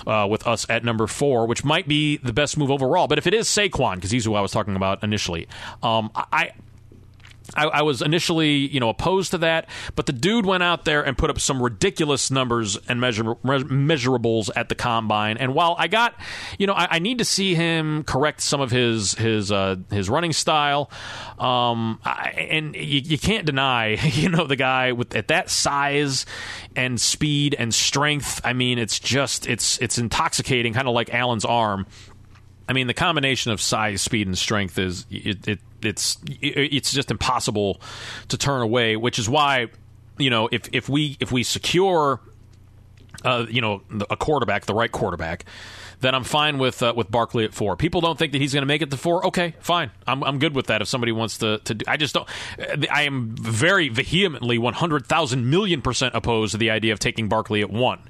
uh, with us at number four, which might be the best move overall. But if it is Saquon, because he's who I was talking about initially, um, I I, I, was initially, you know, opposed to that, but the dude went out there and put up some ridiculous numbers and measure, measurables at the combine. And while I got, you know, I, I need to see him correct some of his his uh, his running style, um, I, and you, you, can't deny, you know, the guy with at that size and speed and strength. I mean, it's just it's it's intoxicating, kind of like Allen's arm. I mean, the combination of size, speed, and strength is it, it it's it's just impossible to turn away. Which is why you know, if if we if we secure, uh, you know, a quarterback, the right quarterback, then I'm fine with uh, with Barkley at four. People don't think that he's going to make it to four. Okay, fine. I'm, I'm good with that. If somebody wants to to, do, I just don't. I am very vehemently one hundred thousand million percent opposed to the idea of taking Barkley at one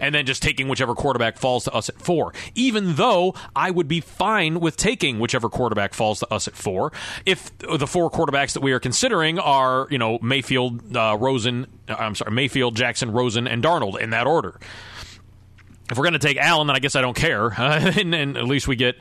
and then just taking whichever quarterback falls to us at four. Even though I would be fine with taking whichever quarterback falls to us at four if the four quarterbacks that we are considering are, you know, Mayfield, uh, Rosen, uh, I'm sorry, Mayfield, Jackson, Rosen, and Darnold in that order if we're going to take Allen, then I guess I don't care. Uh, and, and, at least we get,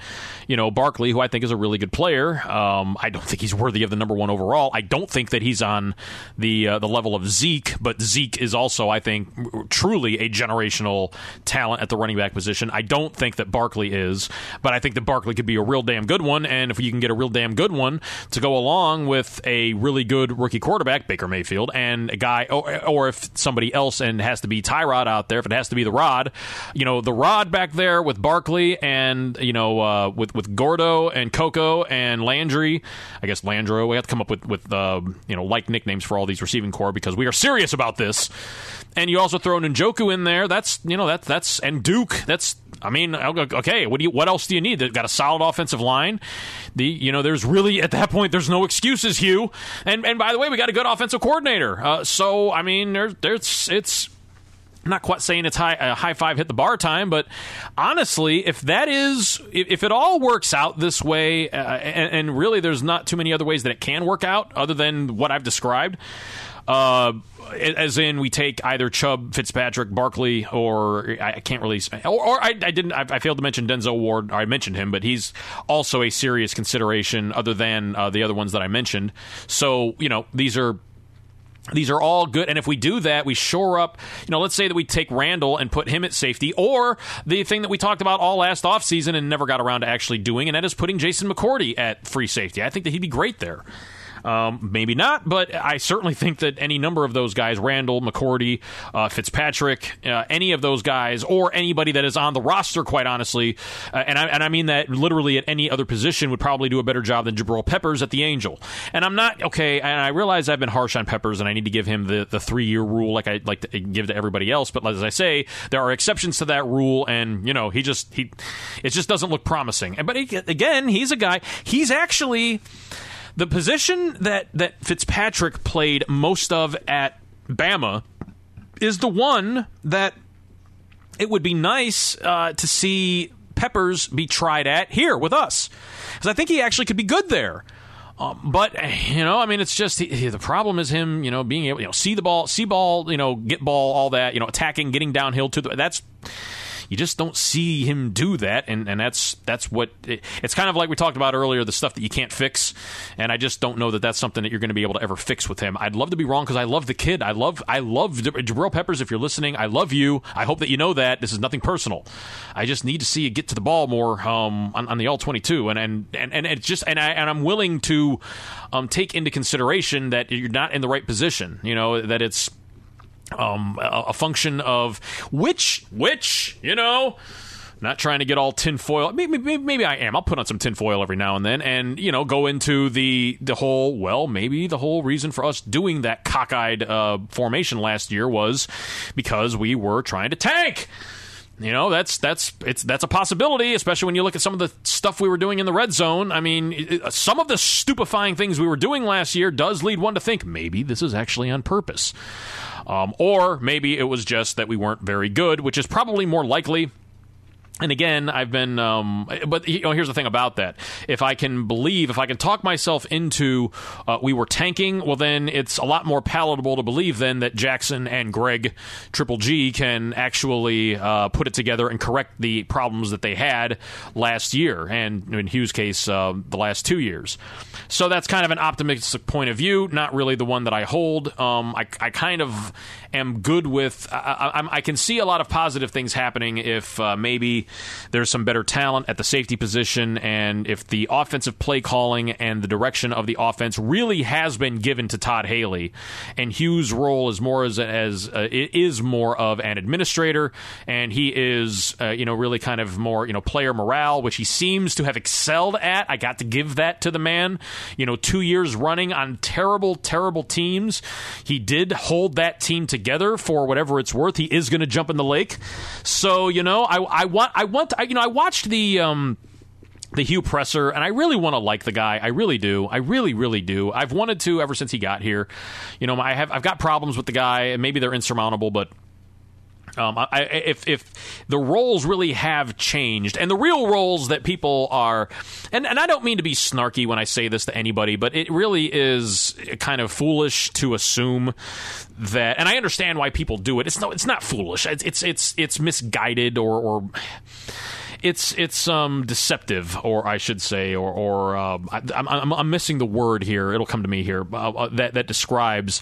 you know, Barkley, who I think is a really good player. Um, I don't think he's worthy of the number one overall. I don't think that he's on the uh, the level of Zeke, but Zeke is also, I think, truly a generational talent at the running back position. I don't think that Barkley is, but I think that Barkley could be a real damn good one. And if you can get a real damn good one to go along with a really good rookie quarterback, Baker Mayfield, and a guy, or, or if somebody else and has to be Tyrod out there, if it has to be the Rod, you know, the Rod back there with Barkley and you know uh, with with Gordo and Coco and Landry. I guess Landro. We have to come up with with uh, you know like nicknames for all these receiving core because we are serious about this. And you also throw Njoku in there. That's you know that's that's and Duke. That's I mean, okay. What do you? What else do you need? They've got a solid offensive line. The you know, there's really at that point, there's no excuses, Hue. And and by the way, we got a good offensive coordinator. Uh, so I mean, there's there's it's I'm not quite saying it's high, a high five hit the bar time, but honestly, if that is, if it all works out this way, uh, and, and, really there's not too many other ways that it can work out other than what I've described, uh, as in we take either Chubb, Fitzpatrick, Barkley, or I can't really, or, or I, I, didn't, I, I, failed to mention Denzel Ward. I mentioned him, but he's also a serious consideration other than uh, the other ones that I mentioned. So you know, these are these are all good. And if we do that, we shore up, you know, let's say that we take Randall and put him at safety, or the thing that we talked about all last offseason and never got around to actually doing, and that is putting Jason McCourty at free safety. I think that he'd be great there. Um, maybe not, but I certainly think that any number of those guys, Randall, McCourty, uh, Fitzpatrick, uh, any of those guys, or anybody that is on the roster, quite honestly, uh, and, I, and I mean that literally at any other position, would probably do a better job than Jabril Peppers at the Angel. And I'm not, okay, and I realize I've been harsh on Peppers and I need to give him the, the three year rule like I like to give to everybody else, but as I say, there are exceptions to that rule, and, you know, he just, he, it just doesn't look promising. But he, again, he's a guy, he's actually the position that that Fitzpatrick played most of at Bama is the one that it would be nice uh, to see Peppers be tried at here with us because I think he actually could be good there. Um, but you know, I mean, it's just he, the problem is him, you know, being able, you know, see the ball, see ball, you know, get ball, all that, you know, attacking, getting downhill to the. That's you just don't see him do that, and, and that's that's what it, it's kind of like we talked about earlier, the stuff that you can't fix, and I just don't know that that's something that you're going to be able to ever fix with him. I'd love to be wrong because I love the kid. I love I love Jabril Peppers. If you're listening, I love you. I hope that you know that this is nothing personal. I just need to see you get to the ball more um, on, on, the all 22, and and and, and it's just and I and I'm willing to um, take into consideration that you're not in the right position. You know that it's um, a, a function of which, which, you know, not trying to get all tinfoil. Maybe, maybe, maybe I am. I'll put on some tinfoil every now and then, and you know, go into the the whole. Well, maybe the whole reason for us doing that cockeyed uh, formation last year was because we were trying to tank. You know, that's that's it's that's a possibility, especially when you look at some of the stuff we were doing in the red zone. I mean, it, some of the stupefying things we were doing last year does lead one to think maybe this is actually on purpose. Um, or maybe it was just that we weren't very good, which is probably more likely and again, I've been, um, but you know, here's the thing about that. If I can believe, if I can talk myself into, uh, we were tanking, well, then it's a lot more palatable to believe then that Jackson and Greg Triple G can actually uh, put it together and correct the problems that they had last year, and in Hue's case, uh, the last two years. So that's kind of an optimistic point of view, not really the one that I hold. Um, I, I kind of am good with. I, I, I, can see a lot of positive things happening if uh, maybe there's some better talent at the safety position, and if the offensive play calling and the direction of the offense really has been given to Todd Haley, and Hue's role is more as as uh, is more of an administrator, and he is uh, you know really kind of more you know player morale, which he seems to have excelled at. I got to give that to the man. You know, two years running on terrible, terrible teams, he did hold that team together for whatever it's worth. He is going to jump in the lake. So you know, I, I want, I want, I, you know, I watched the. Um, the Hue Presser, and I really want to like the guy. I really do. I really, really do. I've wanted to ever since he got here. You know, I have I've got problems with the guy, and maybe they're insurmountable, but um, I, if if the roles really have changed, and the real roles that people are, and, and I don't mean to be snarky when I say this to anybody, but it really is kind of foolish to assume that. And I understand why people do it. It's no, it's not foolish. It's it's it's, it's misguided or or it's it's um, deceptive, or I should say, or or uh, I, am I'm missing the word here. It'll come to me here. Uh, uh, that that describes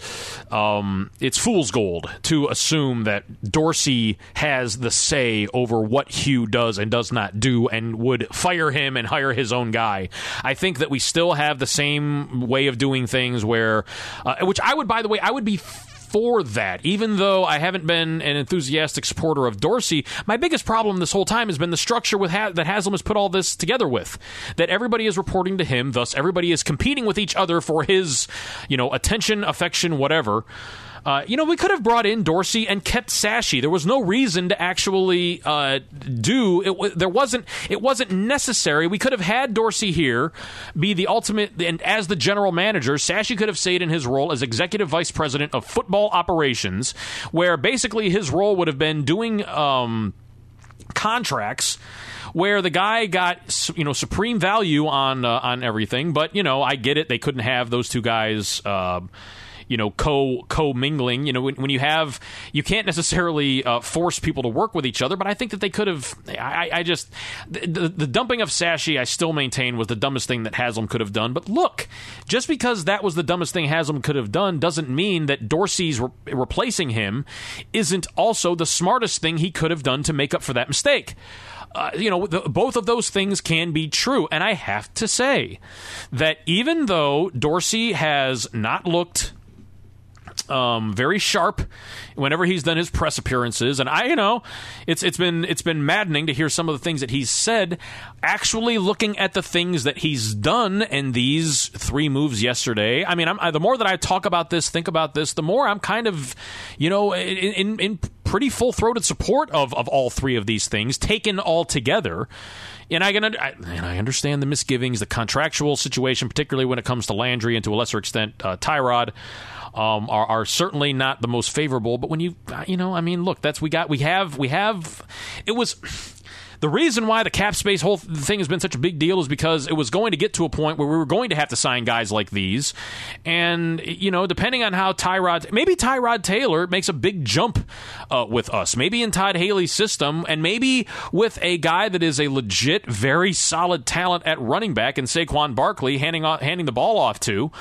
um, it's fool's gold to assume that Dorsey has the say over what Hue does and does not do, and would fire him and hire his own guy. I think that we still have the same way of doing things, where uh, which I would, by the way, I would be for that. Even though I haven't been an enthusiastic supporter of Dorsey, my biggest problem this whole time has been the structure with ha- that Haslam has put all this together with. That everybody is reporting to him, thus everybody is competing with each other for his, you know, attention, affection, whatever. Uh, you know, we could have brought in Dorsey and kept Sashi. There was no reason to actually uh, do it. There wasn't. It wasn't necessary. We could have had Dorsey here be the ultimate, and as the general manager, Sashi could have stayed in his role as executive vice president of football operations, where basically his role would have been doing um, contracts where the guy got you know supreme value on uh, on everything. But you know, I get it; they couldn't have those two guys. Uh, you know co co mingling. You know when, when you have you can't necessarily uh, force people to work with each other, but I think that they could have. I, I just the, the dumping of Sashi, I still maintain was the dumbest thing that Haslam could have done. But look, just because that was the dumbest thing Haslam could have done doesn't mean that Dorsey's re- replacing him isn't also the smartest thing he could have done to make up for that mistake. Uh, you know, the, both of those things can be true. And I have to say that even though Dorsey has not looked um, very sharp whenever he's done his press appearances, and I, you know, it's it's been it's been maddening to hear some of the things that he's said. Actually, looking at the things that he's done and these three moves yesterday, I mean, I, the more that I talk about this, think about this, the more I'm kind of, you know, in, in, in pretty full throated support of of all three of these things taken all together. And I can I, and I understand the misgivings, the contractual situation, particularly when it comes to Landry and to a lesser extent uh, Tyrod um, are, are certainly not the most favorable. But when you, you know, I mean, look, that's we got, we have, we have. It was the reason why the cap space whole thing has been such a big deal is because it was going to get to a point where we were going to have to sign guys like these. And, you know, depending on how Tyrod, maybe Tyrod Taylor makes a big jump uh, with us, maybe in Todd Haley's system, and maybe with a guy that is a legit, very solid talent at running back and Saquon Barkley handing, off, handing the ball off to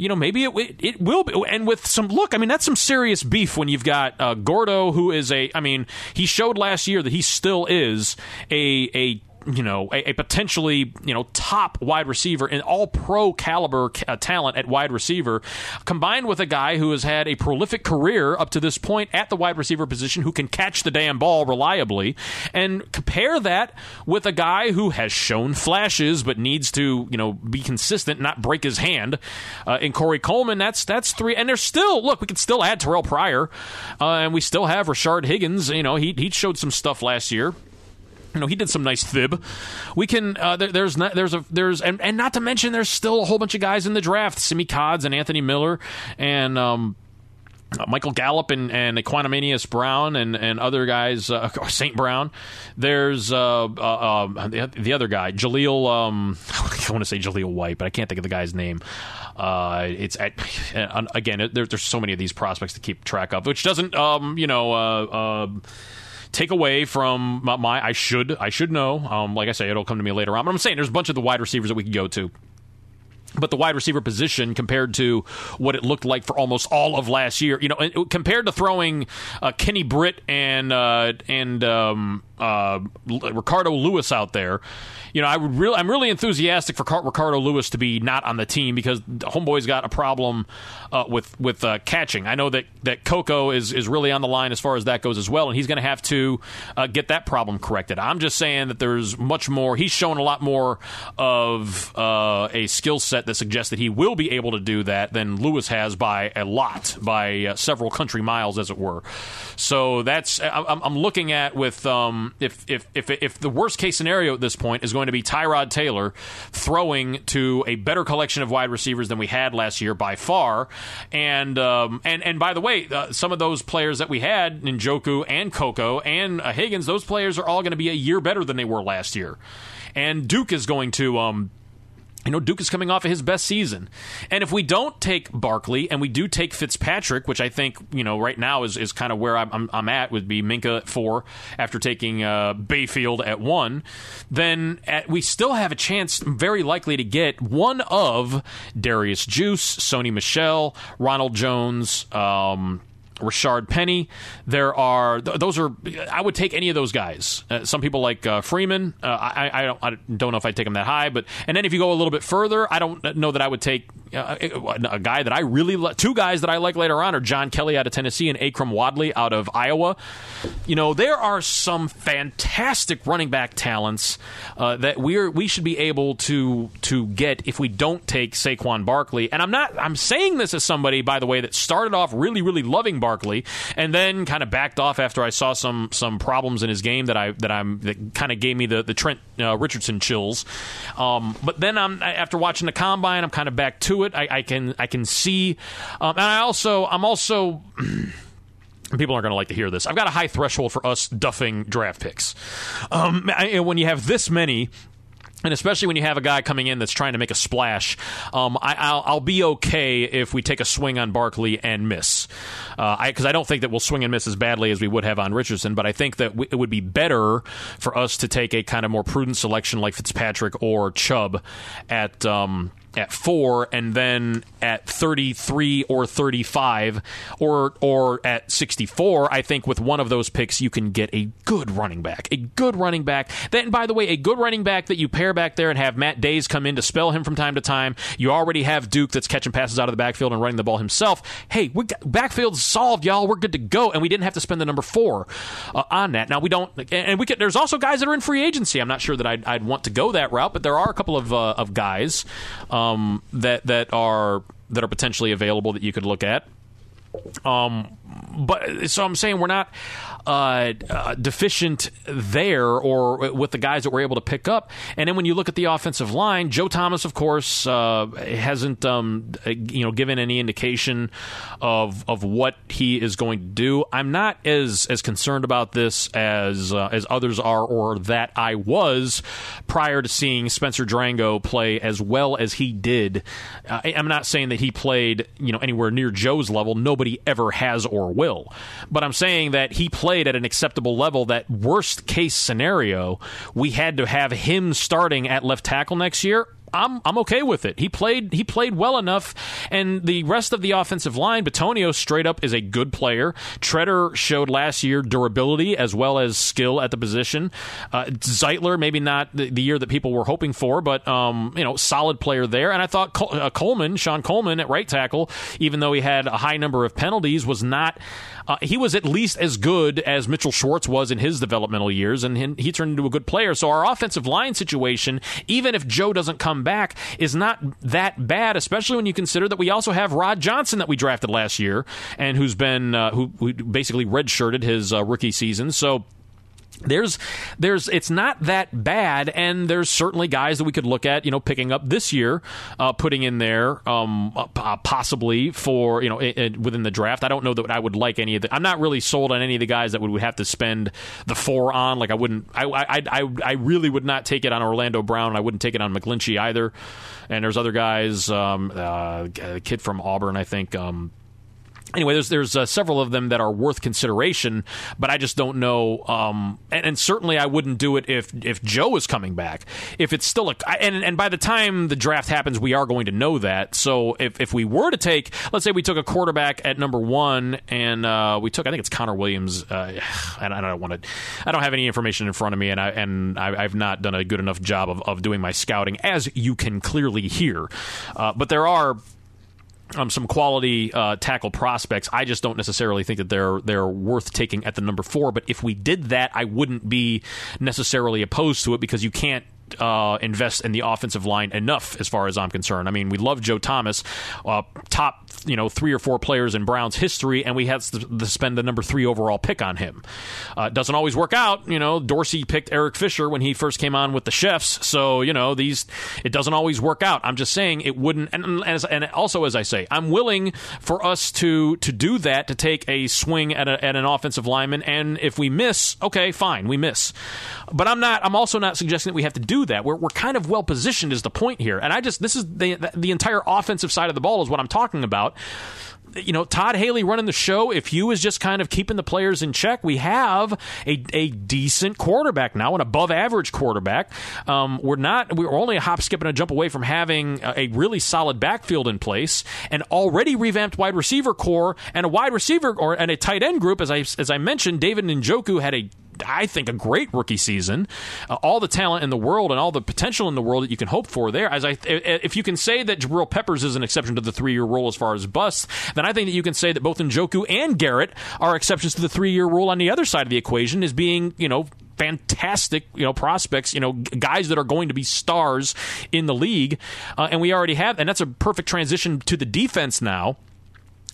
you know, maybe it, it, will be. And with some look, I mean, that's some serious beef when you've got uh, Gordo, who is a, I mean, he showed last year that he still is a a you know a, a, potentially you know top wide receiver and all pro caliber uh, talent at wide receiver combined with a guy who has had a prolific career up to this point at the wide receiver position who can catch the damn ball reliably and compare that with a guy who has shown flashes but needs to you know be consistent not break his hand uh, in Corey Coleman that's that's three and there's still look we can still add Terrelle Pryor uh, and we still have Rashard Higgins you know he, he showed some stuff last year you know he did some nice fib. We can uh, there, there's not, there's a there's and, and not to mention there's still a whole bunch of guys in the draft, Simmie Cobbs and Anthony Miller and um, uh, Michael Gallup and, and Equanimeous Brown and, and other guys, uh, St. Brown. There's uh, uh, um, the, the, other guy, Jaleel. Um, I want to say Jaleel White, but I can't think of the guy's name. Uh, it's at, again, there, there's so many of these prospects to keep track of, which doesn't, um, you know uh, take away from my, my I should I should know. Um, like I say, it'll come to me later on. But I'm saying there's a bunch of the wide receivers that we could go to. but the wide receiver position compared to what it looked like for almost all of last year, you know, compared to throwing uh, Kenny Britt and uh, and um, uh, Ricardo Louis out there, you know, I would really, I'm really enthusiastic for Car- Ricardo Louis to be not on the team because Homeboy's got a problem uh, with with uh, catching. I know that that Coco is is really on the line as far as that goes as well, and he's going to have to uh, get that problem corrected. I'm just saying that there's much more. He's shown a lot more of a skill set that suggests that he will be able to do that than Louis has by a lot, by several country miles, as it were. So that's I'm, I'm looking at with um, if, if if if the worst case scenario at this point is going to be Tyrod Taylor throwing to a better collection of wide receivers than we had last year by far, and um, and and by the way, uh, some of those players that we had, Njoku and Coco and uh, Higgins, those players are all going to be a year better than they were last year, and Duke is going to. Um, you know, Duke is coming off of his best season. And if we don't take Barkley and we do take Fitzpatrick, which I think, you know, right now is, is kind of where I'm, I'm, at, would be Minkah at four after taking uh, Mayfield at one, then at, we still have a chance, very likely, to get one of Derrius Guice, Sony Michel, Ronald Jones, um, Rashaad Penny. There are those are I would take any of those guys. Uh, some people like uh, Freeman. Uh, I, I, don't I don't know if I'd take him that high, but and then if you go a little bit further, I don't know that I would take uh, a guy that I really li- two guys that I like later on are John Kelly out of Tennessee and Akrum Wadley out of Iowa. You know there are some fantastic running back talents uh, that we're we should be able to to get if we don't take Saquon Barkley. And I'm not I'm saying this as somebody by the way that started off really really loving Barkley and then kind of backed off after I saw some some problems in his game that I that I'm that kind of gave me the the Trent uh, Richardson chills. Um, but then I'm after watching the combine, I'm kind of back to it. I, I can I can see, um, and I also I'm also. people aren't going to like to hear this. I've got a high threshold for us duffing draft picks. Um, I, when you have this many, and especially when you have a guy coming in that's trying to make a splash, um, I, will be okay if we take a swing on Barkley and miss. Because uh, I, I, don't think that we'll swing and miss as badly as we would have on Richardson, but I think that it would be better for us to take a kind of more prudent selection like Fitzpatrick or Chubb at. Um, at four, and then at 33 or 35, or or at 64, I think with one of those picks you can get a good running back, a good running back. Then, by the way, a good running back that you pair back there and have Matt Dayes come in to spell him from time to time. You already have Duke that's catching passes out of the backfield and running the ball himself. Hey, we got, backfield's solved, y'all. We're good to go, and we didn't have to spend the number four uh, on that. Now we don't, and we could. There's also guys that are in free agency. I'm not sure that I'd, I'd want to go that route, but there are a couple of uh, of guys. Um, that that are that are potentially available that you could look at. Um, but so I'm saying we're not uh, uh, deficient there or with the guys that we're able to pick up. And then when you look at the offensive line, Joe Thomas, of course, uh, hasn't um, you know given any indication of of what he is going to do. I'm not as as concerned about this as uh, as others are, or that I was prior to seeing Spencer Drango play as well as he did. I'm not saying that he played you know anywhere near Joe's level. Nobody ever has or will, but I'm saying that he played played at an acceptable level, that worst case scenario, we had to have him starting at left tackle next year. I'm I'm okay with it. He played he played well enough, and the rest of the offensive line, Bitonio straight up is a good player. Tretter showed last year durability as well as skill at the position. Uh, Zeitler maybe not the, the, year that people were hoping for, but um, you know solid player there. And I thought Col- uh, Coleman, Shon Coleman at right tackle, even though he had a high number of penalties, was not. Uh, he was at least as good as Mitchell Schwartz was in his developmental years, and he, turned into a good player. So our offensive line situation, even if Joe doesn't come come back is not that bad, especially when you consider that we also have Rod Johnson that we drafted last year and who's been uh, who, who, basically redshirted his uh, rookie season. So there's there's it's not that bad and there's certainly guys that we could look at you know picking up this year uh, putting in there um, uh, possibly for you know it, it, within the draft. I don't know that I would like any of the I'm not really sold on any of the guys that would, have to spend the four on. Like I wouldn't I, I, I, I really would not take it on Orlando Brown. I wouldn't take it on McGlinchey either. And there's other guys um, uh, a kid from Auburn I think um, anyway, there's there's uh, several of them that are worth consideration, but I just don't know. Um, and, and, certainly, I wouldn't do it if if Joe is coming back. If it's still a and and by the time the draft happens, we are going to know that. So if if we were to take, let's say we took a quarterback at number one, and uh, we took, I think it's Connor Williams, uh, and I don't want to, I don't have any information in front of me, and I and I, have not done a good enough job of, of doing my scouting, as you can clearly hear. Uh, but there are um, some quality uh, tackle prospects. I just don't necessarily think that they're they're worth taking at the number four. But if we did that, I wouldn't be necessarily opposed to it because you can't uh, invest in the offensive line enough, as far as I'm concerned. I mean, we love Joe Thomas, uh, top you know three or four players in Browns history, and we had to spend the number three overall pick on him. Uh, doesn't always work out. You know, Dorsey picked Eric Fisher when he first came on with the Chefs, so you know these it doesn't always work out. I'm just saying it wouldn't, and and, and also as I say, I'm willing for us to to do that to take a swing at, a, at an offensive lineman, and if we miss, okay, fine, we miss. But I'm not. I'm also not suggesting that we have to do that. We're we're kind of well positioned is the point here, and I just this is the the entire offensive side of the ball is what I'm talking about you know, Todd Haley running the show, if you is just kind of keeping the players in check, we have a, a decent quarterback now, an above average quarterback. Um, we're not, we're only a hop, skip, and a jump away from having a, a, really solid backfield in place, an already revamped wide receiver core, and a wide receiver or and a tight end group. As I as I mentioned, David Njoku had a I think, a great rookie season. Uh, all the talent in the world and all the potential in the world that you can hope for there. As I, if you can say that Jabril Peppers is an exception to the three-year rule as far as busts, then I think that you can say that both Njoku and Garrett are exceptions to the three-year rule on the other side of the equation, as being you know fantastic, you know, prospects, you know, guys that are going to be stars in the league. Uh, and we already have, and that's a perfect transition to the defense now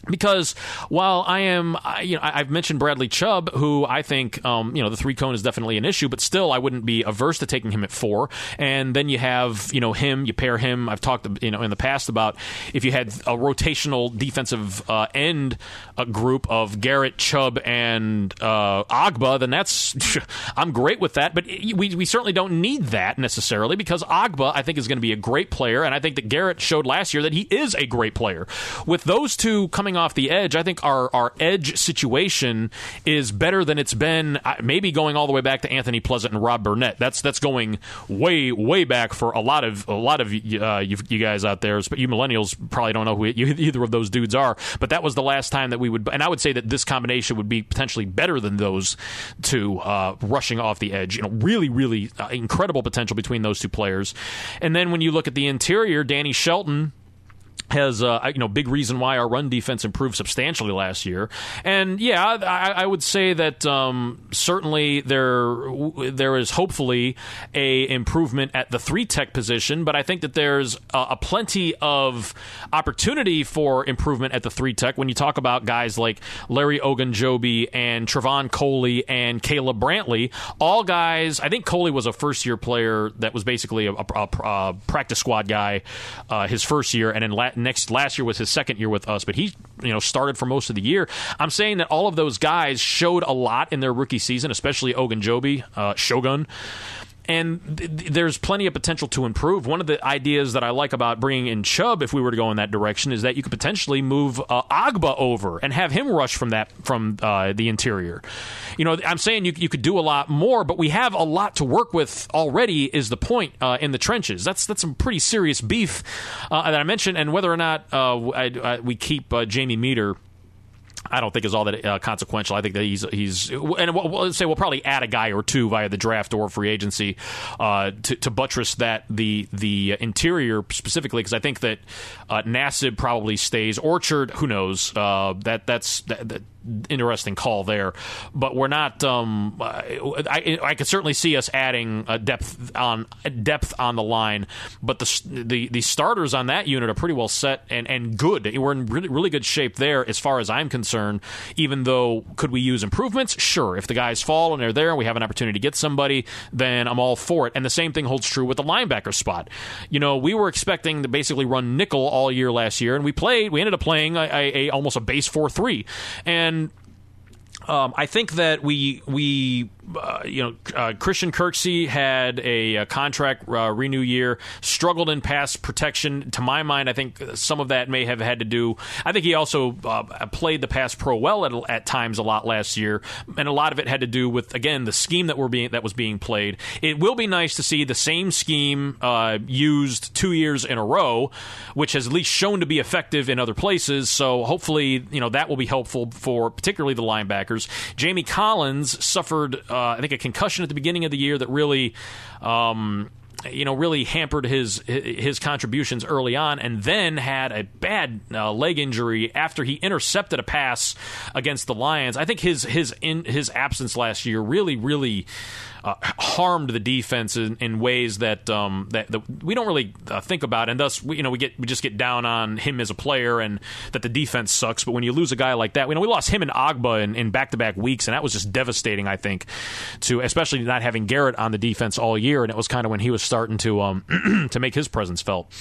because while I am, you know, I've mentioned Bradley Chubb, who I think, um, you know, the three cone is definitely an issue, but still, I wouldn't be averse to taking him at four. And then you have, you know, him. You pair him. I've talked, you know, in the past about if you had a rotational defensive uh, end a group of Garrett, Chubb, and uh, Ogbah, then that's I'm great with that. But we we certainly don't need that necessarily because Ogbah, I think, is going to be a great player, and I think that Garrett showed last year that he is a great player. With those two coming coming off the edge, I think our our edge situation is better than it's been. Uh, maybe going all the way back to Anthony Pleasant and Rob Burnett. That's that's going way way back for a lot of a lot of uh, you, you, guys out there. But you millennials probably don't know who either of those dudes are. But that was the last time that we would. And I would say that this combination would be potentially better than those two uh, rushing off the edge. You know, really really uh, incredible potential between those two players. And then when you look at the interior, Danny Shelton has uh, you know big reason why our run defense improved substantially last year, and yeah, I, I would say that um, certainly there there is hopefully a improvement at the three tech position, but I think that there's a, a plenty of opportunity for improvement at the three tech when you talk about guys like Larry Ogunjobi and Trevon Coley and Caleb Brantley, all guys. I think Coley was a first year player that was basically a, a, a practice squad guy uh, his first year, and then. Next last year was his second year with us, but he you know started for most of the year. I'm saying that all of those guys showed a lot in their rookie season, especially Ogunjobi, uh, Shogun and th- there's plenty of potential to improve. One of the ideas that I like about bringing in Chubb, if we were to go in that direction, is that you could potentially move uh, Ogbah over and have him rush from that from uh, the interior. You know, I'm saying you you could do a lot more, but we have a lot to work with already. Is the point uh, in the trenches? That's that's some pretty serious beef uh, that I mentioned, and whether or not uh, I, I, we keep uh, Jamie Meder I don't think is all that uh, consequential. I think that he's he's and we'll, we'll, say we'll probably add a guy or two via the draft or free agency uh, to, to, buttress that the the interior specifically because I think that uh, Nassib probably stays. Orchard, who knows? Uh, that that's that, that interesting call there. But we're not. Um, I, I could certainly see us adding a depth on depth on the line, but the the the starters on that unit are pretty well set and and good. We're in really really good shape there as far as I'm concerned. Even though could we use improvements? Sure. If the guys fall and they're there, and we have an opportunity to get somebody, then I'm all for it. And the same thing holds true with the linebacker spot. You know, we were expecting to basically run nickel all year last year, and we played. We ended up playing a, a, a almost a base four three, and um, I think that we we uh, you know, uh, Christian Kirksey had a, a contract uh, renew year, struggled in pass protection. To my mind, I think some of that may have had to do. I think he also uh, played the pass pro well at, at times a lot last year, and a lot of it had to do with again the scheme that were being that was being played. It will be nice to see the same scheme uh, used two years in a row, which has at least shown to be effective in other places. So hopefully, you know that will be helpful for particularly the linebackers. Jamie Collins suffered uh, I think a concussion at the beginning of the year that really. Um, you know, really hampered his his contributions early on, and then had a bad uh, leg injury after he intercepted a pass against the Lions. I think his his in his absence last year really really uh, harmed the defense in, in ways that, um, that, that we don't really uh, think about, and thus we, you know we get we just get down on him as a player and that the defense sucks. But when you lose a guy like that, we know we lost him and Ogbah in back to back weeks, and that was just devastating. I think to especially not having Garrett on the defense all year, and it was kind of when he was starting to um, to make his presence felt.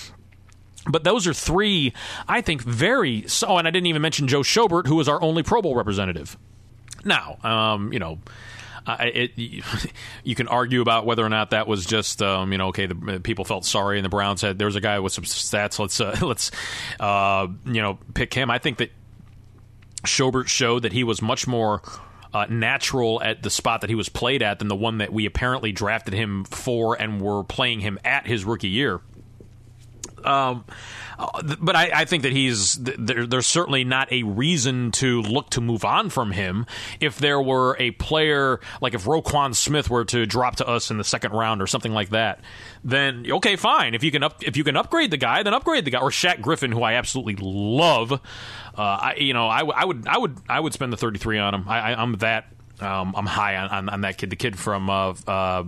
But those are three, I think, very. Oh, and I didn't even mention Joe Schobert, who was our only Pro Bowl representative. Now, um, you know, it, you can argue about whether or not that was just um, you know okay the people felt sorry and the Browns said there was a guy with some stats let's uh, let's uh, you know pick him. I think that Schobert showed that he was much more. Uh, natural at the spot that he was played at than the one that we apparently drafted him for and were playing him at his rookie year. Um, but I, I, think that he's there, there's certainly not a reason to look to move on from him. If there were a player like if Roquan Smith were to drop to us in the second round or something like that, then okay, fine. If you can up if you can upgrade the guy, then upgrade the guy. Or Shaq Griffin, who I absolutely love. Uh, I you know I, I would I would I would spend the 33 on him. I, am that um, I'm high on, on, on, that kid. The kid from uh, uh,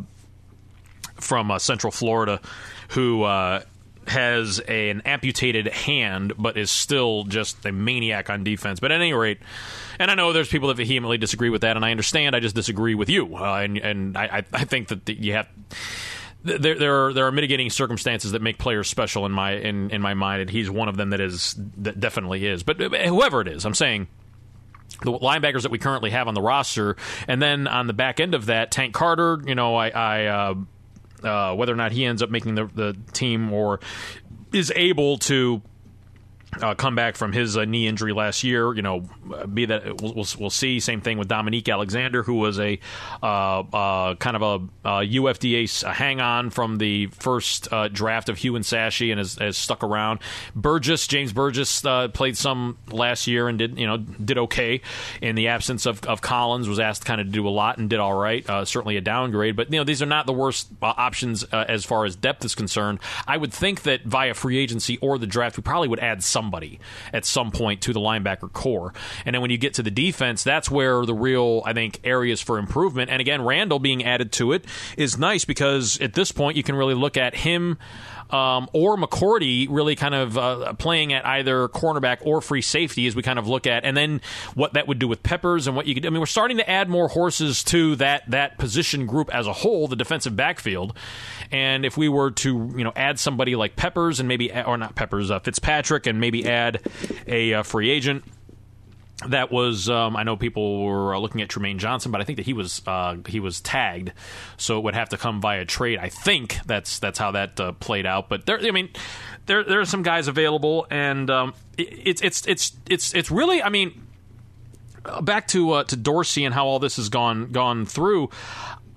from uh, Central Florida who uh, has a, an amputated hand, but is still just a maniac on defense. But at any rate, and I know there's people that vehemently disagree with that, and I understand. I just disagree with you, uh, and and I I think that you have. There, there are there are mitigating circumstances that make players special in my in, in my mind, and he's one of them that is that definitely is. But uh, whoever it is, I'm saying the linebackers that we currently have on the roster, and then on the back end of that, Tank Carter. You know, I, I uh, uh, whether or not he ends up making the, the team or is able to uh, come back from his uh, knee injury last year. You know, be that we'll, we'll, we'll, see. Same thing with Dominique Alexander, who was a uh, uh kind of a, a UFDA hang on from the first uh, draft of Hue and Sashi and has, has, stuck around. Burgess, James Burgess, uh, played some last year and did you know did okay in the absence of, of Collins. Was asked kind of to do a lot and did all right. certainly a downgrade, but you know these are not the worst options as far as depth is concerned. I would think that via free agency or the draft, we probably would add some somebody at some point to the linebacker core. And then when you get to the defense, that's where the real, I think, areas for improvement. And again, Randall being added to it is nice because at this point you can really look at him. Um, or McCourty really kind of uh, playing at either cornerback or free safety as we kind of look at, and then what that would do with Peppers and what you could. I mean, we're starting to add more horses to that that position group as a whole, the defensive backfield. And if we were to, you know, add somebody like Peppers and maybe, or not Peppers, uh, Fitzpatrick, and maybe add a uh, free agent that was um, I know people were uh, looking at Trumaine Johnson, but I think that he was uh, he was tagged, so it would have to come via trade. I think that's that's how that uh, played out. But there, I mean, there there are some guys available, and um, it's it's it's it's it's really I mean, back to uh, to Dorsey and how all this has gone gone through.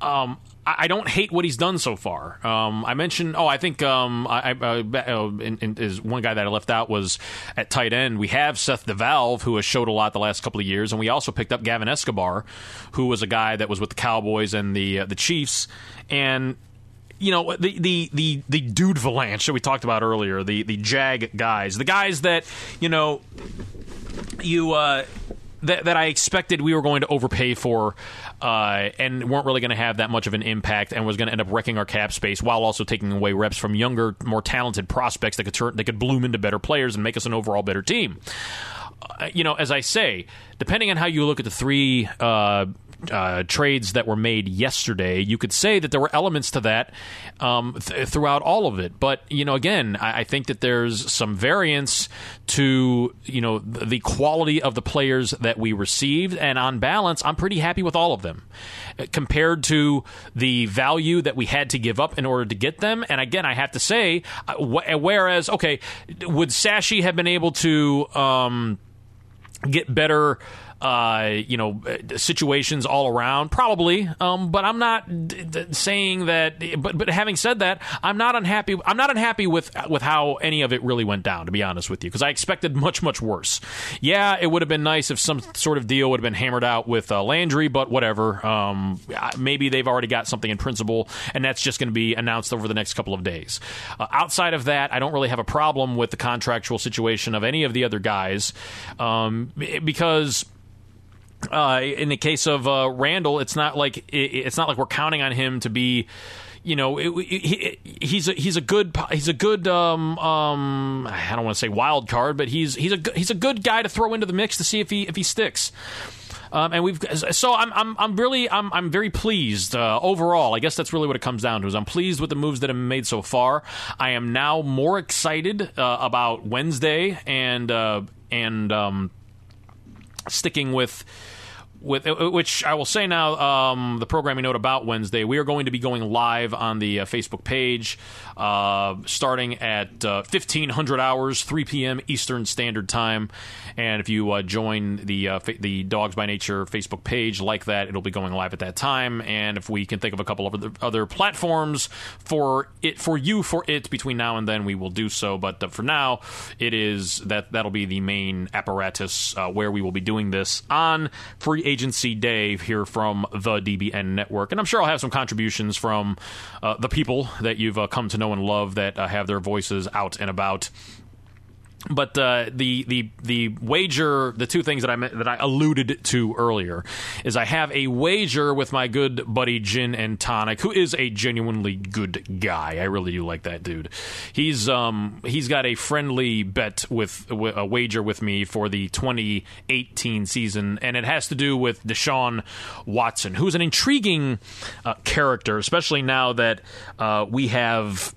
Um, I don't hate what he's done so far. Um, I mentioned, oh, I think um, I, uh, uh, in, in, is one guy that I left out was at tight end. We have Seth DeValve, who has showed a lot the last couple of years, and we also picked up Gavin Escobar, who was a guy that was with the Cowboys and the uh, the Chiefs, and you know the the the the dude Valanche that we talked about earlier, the the Jag guys, the guys that you know you. Uh, that, that I expected we were going to overpay for uh, and weren't really going to have that much of an impact and was going to end up wrecking our cap space while also taking away reps from younger, more talented prospects that could turn, that could bloom into better players and make us an overall better team. Uh, you know, as I say, depending on how you look at the three uh, uh, trades that were made yesterday, you could say that there were elements to that um, th- throughout all of it. But you know, again, I, I think that there's some variance to you know the quality of the players that we received, and on balance, I'm pretty happy with all of them uh, compared to the value that we had to give up in order to get them. And again, I have to say, uh, wh- whereas okay, would Sashi have been able to um, get better? Uh, you know, situations all around? Probably, um, but I'm not d- d- saying that. But but having said that, I'm not unhappy. I'm not unhappy with with how any of it really went down. To be honest with you, because I expected much much worse. Yeah, it would have been nice if some sort of deal would have been hammered out with uh, Landry, but whatever. Um, maybe they've already got something in principle, and that's just going to be announced over the next couple of days. Uh, outside of that, I don't really have a problem with the contractual situation of any of the other guys um, because uh, in the case of uh, Randall, it's not like it, it's not like we're counting on him to be. You know, it, it, he's a, he's a good he's a good um, um, I don't want to say wild card, but he's he's a he's a good guy to throw into the mix to see if he if he sticks. Um, and we've so I'm I'm I'm really I'm I'm very pleased uh, overall. I guess that's really what it comes down to. Is I'm pleased with the moves that I've made so far. I am now more excited uh, about Wednesday and uh, and um, sticking with with which I will say now, um, the programming note about Wednesday, we are going to be going live on the uh, Facebook page uh, starting at uh, 1500 hours, 3 p.m. Eastern Standard Time. And if you uh, join the uh, fa- the Dawgs by Nature Facebook page like that, it'll be going live at that time. And if we can think of a couple of other, other platforms for it for you for it between now and then, we will do so. But uh, for now, it is that that'll be the main apparatus where we will be doing this on free agency Dave here from the DBN network. And I'm sure I'll have some contributions from uh, the people that you've uh, come to know and love that uh, have their voices out and about but uh, the the the wager, the two things that I that I alluded to earlier, is I have a wager with my good buddy Gin and Tonic, who is a genuinely good guy. I really do like that dude. He's um he's got a friendly bet with a wager with me for the 2018 season, and it has to do with Deshaun Watson, who's an intriguing uh, character, especially now that uh, we have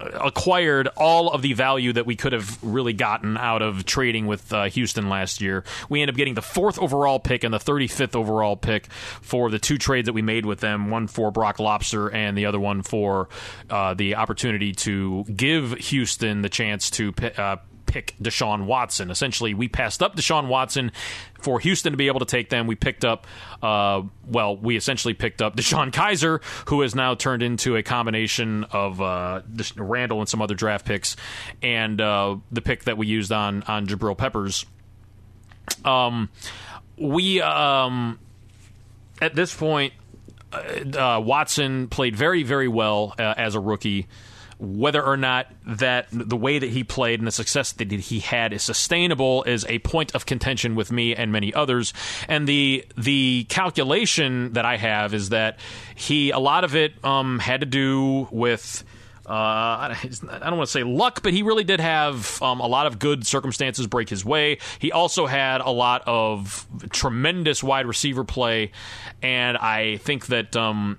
acquired all of the value that we could have really gotten out of trading with uh, Houston last year. We end up getting the fourth overall pick and the 35th overall pick for the two trades that we made with them one for Brock Lobster and the other one for uh, the opportunity to give Houston the chance to uh, pick Deshaun Watson. Essentially, we passed up Deshaun Watson for Houston to be able to take them. We picked up, uh, well, we essentially picked up Deshaun Kizer, who has now turned into a combination of uh, Randall and some other draft picks, and uh, the pick that we used on on Jabril Peppers. Um, we um, at this point, uh, Watson played very very well uh, as a rookie whether or not that the way that he played and the success that he had is sustainable is a point of contention with me and many others. And the the calculation that I have is that he a lot of it um, had to do with. Uh, I don't want to say luck, but he really did have um, a lot of good circumstances break his way. He also had a lot of tremendous wide receiver play, and I think that um,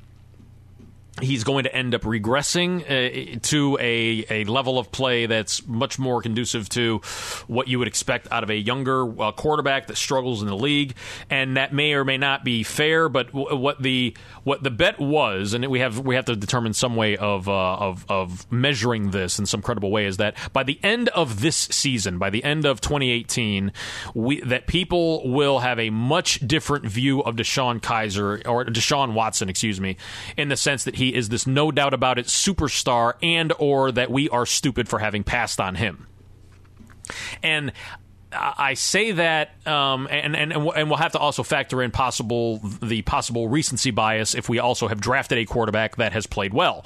he's going to end up regressing uh, to a, a level of play that's much more conducive to what you would expect out of a younger uh, quarterback that struggles in the league, and that may or may not be fair. But w- what the what the bet was, and we have we have to determine some way of uh, of of measuring this in some credible way, is that by the end of this season, by the end of 2018, we that people will have a much different view of Deshaun Kizer or Deshaun Watson, excuse me, in the sense that he is this no doubt about it superstar and or that we are stupid for having passed on him. And I say that, um, and, and and we'll have to also factor in possible the possible recency bias if we also have drafted a quarterback that has played well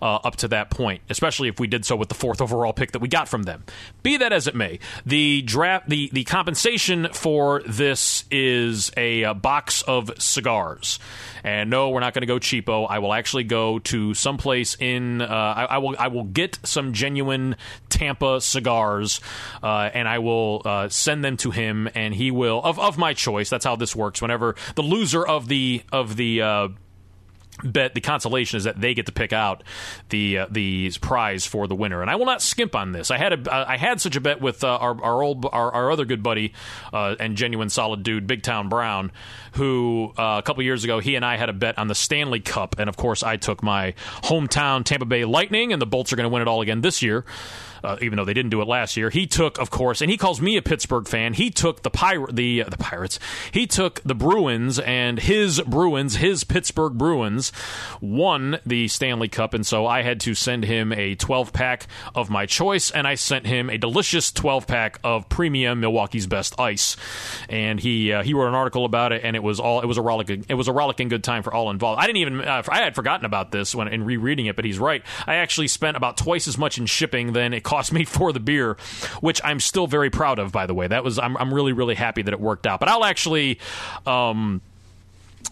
uh, up to that point, especially if we did so with the fourth overall pick that we got from them. Be that as it may, the draft the the compensation for this is a, a box of cigars. And no, we're not going to go cheapo. I will actually go to someplace in. Uh, I, I, will. I will get some genuine Tampa cigars, uh, and I will uh, uh, send them to him, and he will of of my choice. That's how this works. Whenever the loser of the of the uh, bet the consolation is that they get to pick out the uh, the prize for the winner and I will not skimp on this I had a I had such a bet with uh, our our old our, our other good buddy uh, and genuine solid dude Big Town Brown who uh, a couple years ago he and I had a bet on the Stanley Cup and of course I took my hometown Tampa Bay Lightning and the Bolts are going to win it all again this year uh, even though they didn't do it last year. He took, of course, and he calls me a Pittsburgh fan. He took the pirate, the uh, the Pirates. He took the Bruins and his Bruins, his Pittsburgh Bruins, won the Stanley Cup, and so I had to send him a 12 pack of my choice, and I sent him a delicious 12 pack of premium Milwaukee's Best Ice, and he uh, he wrote an article about it, and it was all it was a rollicking it was a rollicking good time for all involved. I didn't even uh, I had forgotten about this when in rereading it, but he's right. I actually spent about twice as much in shipping than it cost cost me for the beer, which I'm still very proud of. By the way, that was I'm I'm really really happy that it worked out. But I'll actually. Um,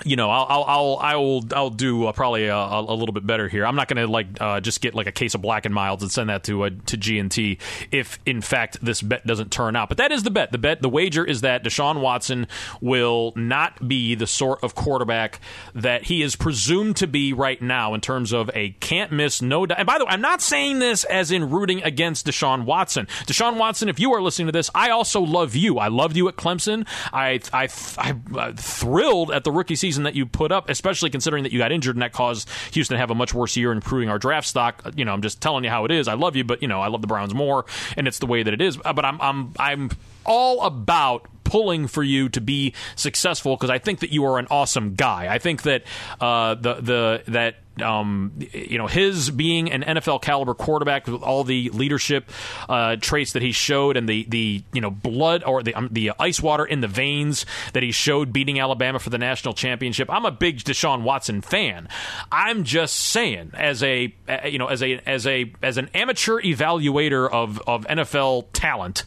you know, I'll I'll I'll I'll, do uh, probably a, a, little bit better here. I'm not going to like uh, just get like a case of black and milds and send that to uh, to G and T if in fact this bet doesn't turn out. But that is the bet. The bet, the wager is that Deshaun Watson will not be the sort of quarterback that he is presumed to be right now in terms of a can't miss, no. Di- and by the way, I'm not saying this as in rooting against Deshaun Watson. Deshaun Watson, if you are listening to this, I also love you. I loved you at Clemson. I I I, I thrilled at the rookie season that you put up, especially considering that you got injured and that caused Houston to have a much worse year improving our draft stock. You know, I'm just telling you how it is. I love you, but you know, I love the Browns more, and it's the way that it is. But I'm I'm I'm all about pulling for you to be successful because I think that you are an awesome guy. I think that uh, the the that um, you know, his being an NFL caliber quarterback with all the leadership uh, traits that he showed and the, the you know blood or the um, the ice water in the veins that he showed beating Alabama for the national championship. I'm a big Deshaun Watson fan. I'm just saying, as a you know, as a as a as an amateur evaluator of of NFL talent,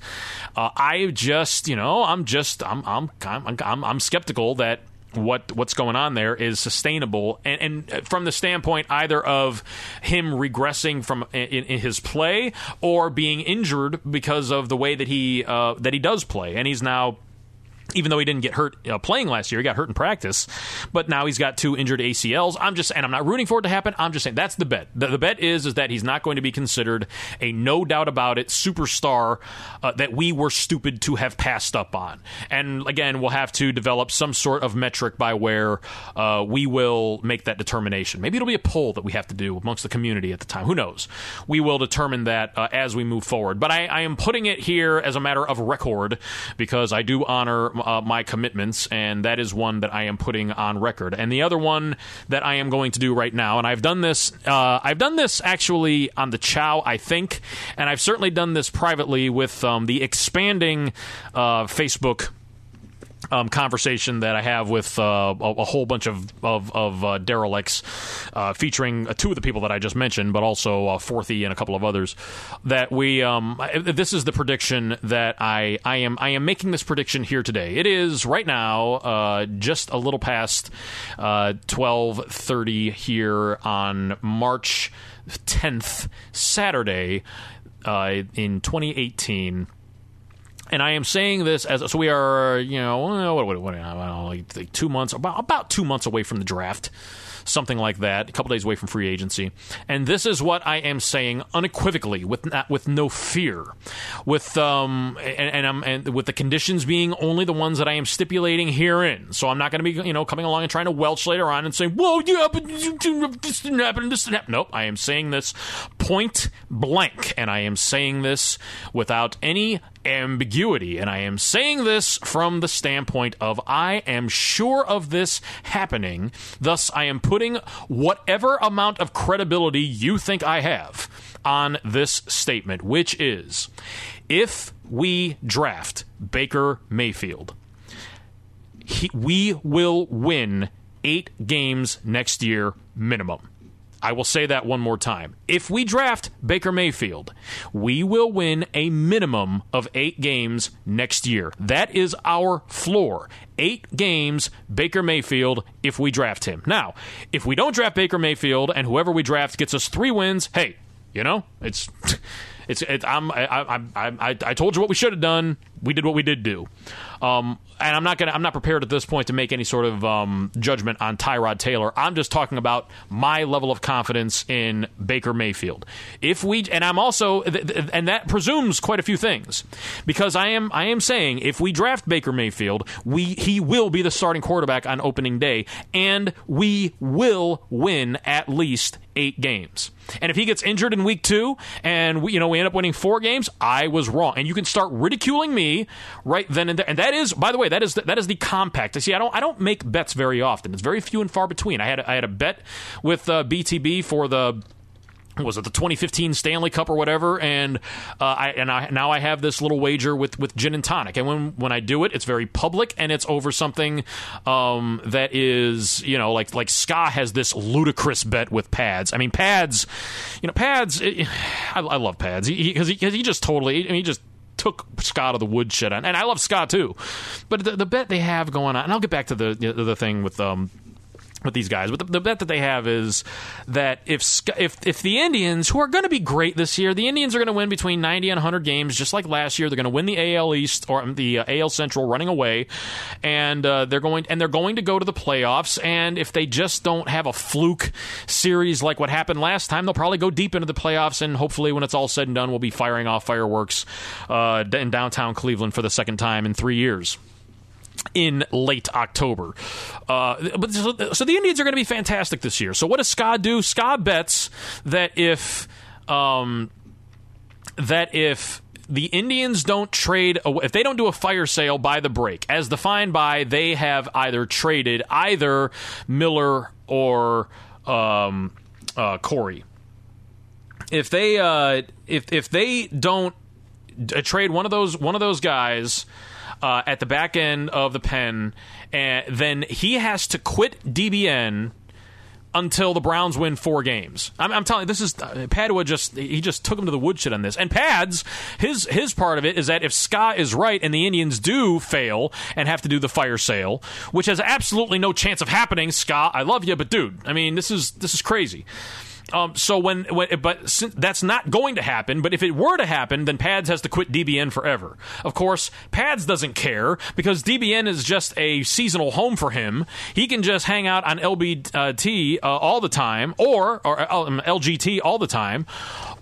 uh, I just you know, I'm just I'm I'm I'm, I'm, I'm skeptical that what what's going on there is sustainable, and, and from the standpoint either of him regressing from in, in, his play or being injured because of the way that he uh, that he does play, and he's now even though he didn't get hurt uh, playing last year, he got hurt in practice, but now he's got two injured ACLs. I'm just, and I'm not rooting for it to happen. I'm just saying that's the bet. The, the bet is is that he's not going to be considered a no doubt about it superstar uh, that we were stupid to have passed up on. And again, we'll have to develop some sort of metric by where uh, we will make that determination. Maybe it'll be a poll that we have to do amongst the community at the time. Who knows? We will determine that uh, as we move forward. But I, I am putting it here as a matter of record because I do honor uh, my commitments, and that is one that I am putting on record. And the other one that I am going to do right now, and I've done this, uh, I've done this actually on the Chow, I think, and I've certainly done this privately with um, the expanding uh, Facebook um, conversation that I have with uh, a, a, whole bunch of of, of uh, derelicts, uh, featuring uh, two of the people that I just mentioned, but also uh, Forthy and a couple of others. That we um, this is the prediction that I I am I am making this prediction here today. It is right now uh, just a little past twelve thirty here on March tenth, Saturday, in twenty eighteen and I am saying this as so we are, you know, what, what, what, like two months, about about two months away from the draft, something like that, a couple days away from free agency, and this is what I am saying unequivocally, with not, with no fear, with um and and, and with the conditions being only the ones that I am stipulating herein. So I'm not going to be you know coming along and trying to welch later on and saying, "Whoa, yeah, but this didn't happen, this didn't happen." Nope, I am saying this point blank, and I am saying this without any ambiguity. And I am saying this from the standpoint of I am sure of this happening. Thus, I am putting whatever amount of credibility you think I have on this statement, which is if we draft Baker Mayfield, he, we will win eight games next year minimum. I will say that one more time. If we draft Baker Mayfield, we will win a minimum of eight games next year. That is our floor. Eight games, Baker Mayfield, if we draft him. Now, if we don't draft Baker Mayfield and whoever we draft gets us three wins, hey, you know, it's. It's, it, I'm, I, I, I, I told you what we should have done. We did what we did do. Um, and I'm not gonna. I'm not prepared at this point to make any sort of um, judgment on Tyrod Taylor. I'm just talking about my level of confidence in Baker Mayfield. If we, and I'm also, and that presumes quite a few things, because I am, I am saying if we draft Baker Mayfield, we he will be the starting quarterback on opening day, and we will win at least eight games. And if he gets injured in week two, and we, you know we end up winning four games, I was wrong. And you can start ridiculing me right then and there. And that is, by the way, that is the, that is the compact. I See, I don't I don't make bets very often. It's very few and far between. I had I had a bet with uh, BTB for the was it the 2015 Stanley Cup or whatever? And uh, I and I now I have this little wager with with gin and tonic. And when when I do it, it's very public and it's over something um, that is you know like like Ska has this ludicrous bet with pads. I mean pads, you know pads. It, I, I, love pads because he, he, he, just totally I mean, he just took Scott of the woodshed and I love Scott too. But the, the bet they have going on, and I'll get back to the the thing with um, with these guys. But the, the, bet that they have is that if if if the Indians, who are going to be great this year, the Indians are going to win between 90 and 100 games, just like last year. They're going to win the AL East or the uh, AL Central, running away, and uh, they're going and they're going to go to the playoffs. And if they just don't have a fluke series like what happened last time, they'll probably go deep into the playoffs. And hopefully, when it's all said and done, we'll be firing off fireworks uh, in downtown Cleveland for the second time in three years in late October. Uh, but so, so, the Indians are going to be fantastic this year. So what does Scott do? Scott bets that if um, that if the Indians don't trade if they don't do a fire sale by the break, as defined by they have either traded either Miller or um, uh, Corey. If they uh, if if they don't trade one of those one of those guys uh, at the back end of the pen, and then he has to quit DBN until the Browns win four games. I'm, I'm telling you, this is uh, Padua. Just he just took him to the woodshed on this. And Pads, his his part of it is that if Scott is right and the Indians do fail and have to do the fire sale, which has absolutely no chance of happening, Scott, I love you, but dude, I mean this is this is crazy. Um, so when, when, but that's not going to happen. But if it were to happen, then Pads has to quit DBN forever. Of course, Pads doesn't care because DBN is just a seasonal home for him. He can just hang out on LBT uh, all the time, or or um, LGT all the time,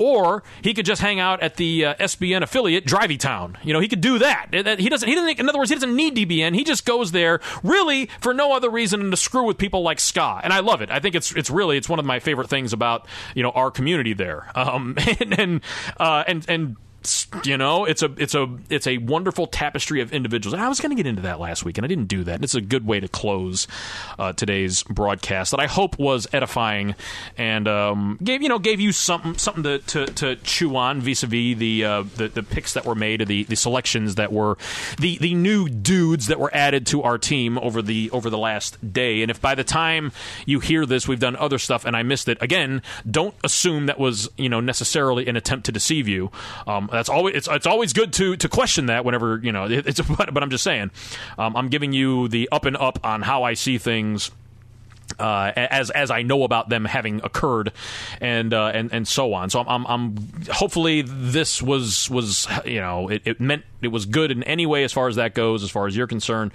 or he could just hang out at the uh, SBN affiliate Drivey Town. You know, he could do that. He doesn't. He doesn't. In other words, he doesn't need DBN. He just goes there really for no other reason than to screw with people like Ska. And I love it. I think it's it's really it's one of my favorite things about you know our community there. Um, and and uh, and and you know it's a it's a it's a wonderful tapestry of individuals. I was going to get into that last week and i didn't do that. And it's a good way to close uh, today's broadcast that i hope was edifying and um, gave you know gave you something something to, to, to chew on vis-a-vis the, uh, the the picks that were made the the selections that were the the new dudes that were added to our team over the over the last day. And if by the time you hear this we've done other stuff and i missed it again don't assume that was you know necessarily an attempt to deceive you. Um, that's always it's, it's always good to to question that whenever you know it's but, but I'm just saying um, I'm giving you the up and up on how I see things uh, as as I know about them having occurred, and uh, and and so on. So I'm, I'm, I'm, hopefully this was was you know it, it, meant it was good in any way as far as that goes, as far as you're concerned.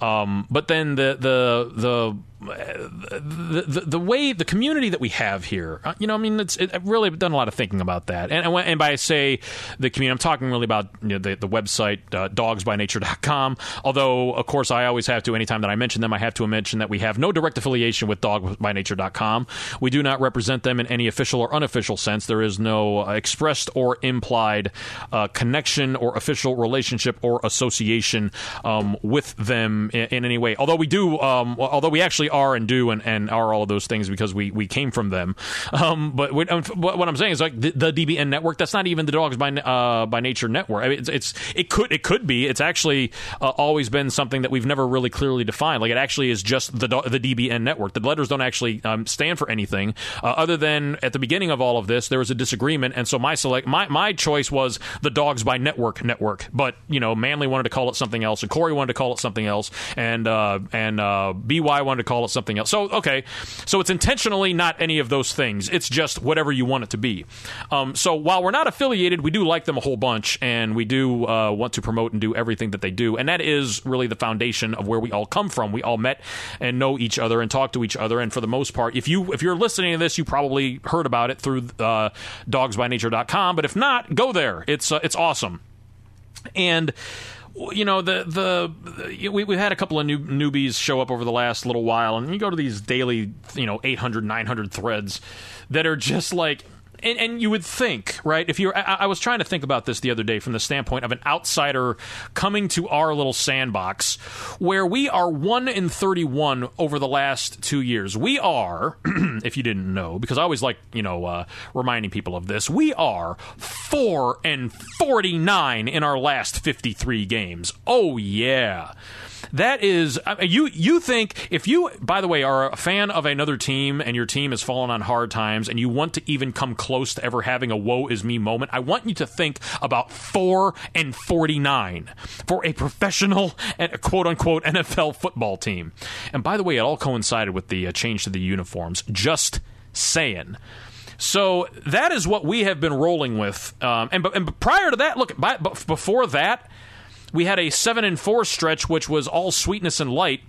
Um, but then the the the the, the, the way the community that we have here, uh, you know, I mean, it's it, I've really done a lot of thinking about that. And, and by say the community, I'm talking really about you know, the, the website uh, dawgsbynature.com. Although, of course, I always have to, anytime that I mention them, I have to mention that we have no direct affiliation with dawgsbynature.com. We do not represent them in any official or unofficial sense. There is no expressed or implied uh, connection or official relationship or association um, with them in, in, any way. Although we do, um, although we actually are and do and, and are all of those things because we, we came from them. Um, but we, um, what I'm saying is like the, the, DBN network. That's not even the Dawgs by uh, by Nature network. I mean, it's, it's, it could it could be. It's actually uh, always been something that we've never really clearly defined. Like it actually is just the the DBN network. The letters don't actually um, stand for anything uh, other than at the beginning of all of this there was a disagreement, and so my select my my choice was the Dawgs by Network network. But you know, Manley wanted to call it something else, and Corey wanted to call it something else, and uh, and uh, BY wanted to call call it something else. So okay, so it's intentionally not any of those things. It's just whatever you want it to be. Um, so while we're not affiliated, we do like them a whole bunch, and we do uh, want to promote and do everything that they do, and that is really the foundation of where we all come from. We all met and know each other and talk to each other, and for the most part, if you if you're listening to this, you probably heard about it through uh, dawgsbynature.com. But if not, go there. It's uh, it's awesome, and you know the the we, we've had a couple of new newbies show up over the last little while and you go to these daily you know 800 900 threads that are just like and, and, you would think, right? If you're, I, I, was trying to think about this the other day from the standpoint of an outsider coming to our little sandbox, where we are one in thirty-one over the last two years. We are, if you didn't know, because I always like you know uh, reminding people of this. We are four and forty-nine in our last fifty-three games. Oh yeah. That is you. You think if you, by the way, are a fan of another team and your team has fallen on hard times and you want to even come close to ever having a "woe is me" moment, I want you to think about four and forty-nine for a professional and quote unquote NFL football team. And by the way, it all coincided with the uh, change to the uniforms. Just saying. So that is what we have been rolling with. Um, and, and prior to that, look, by, before that, we had a seven and four stretch, which was all sweetness and light.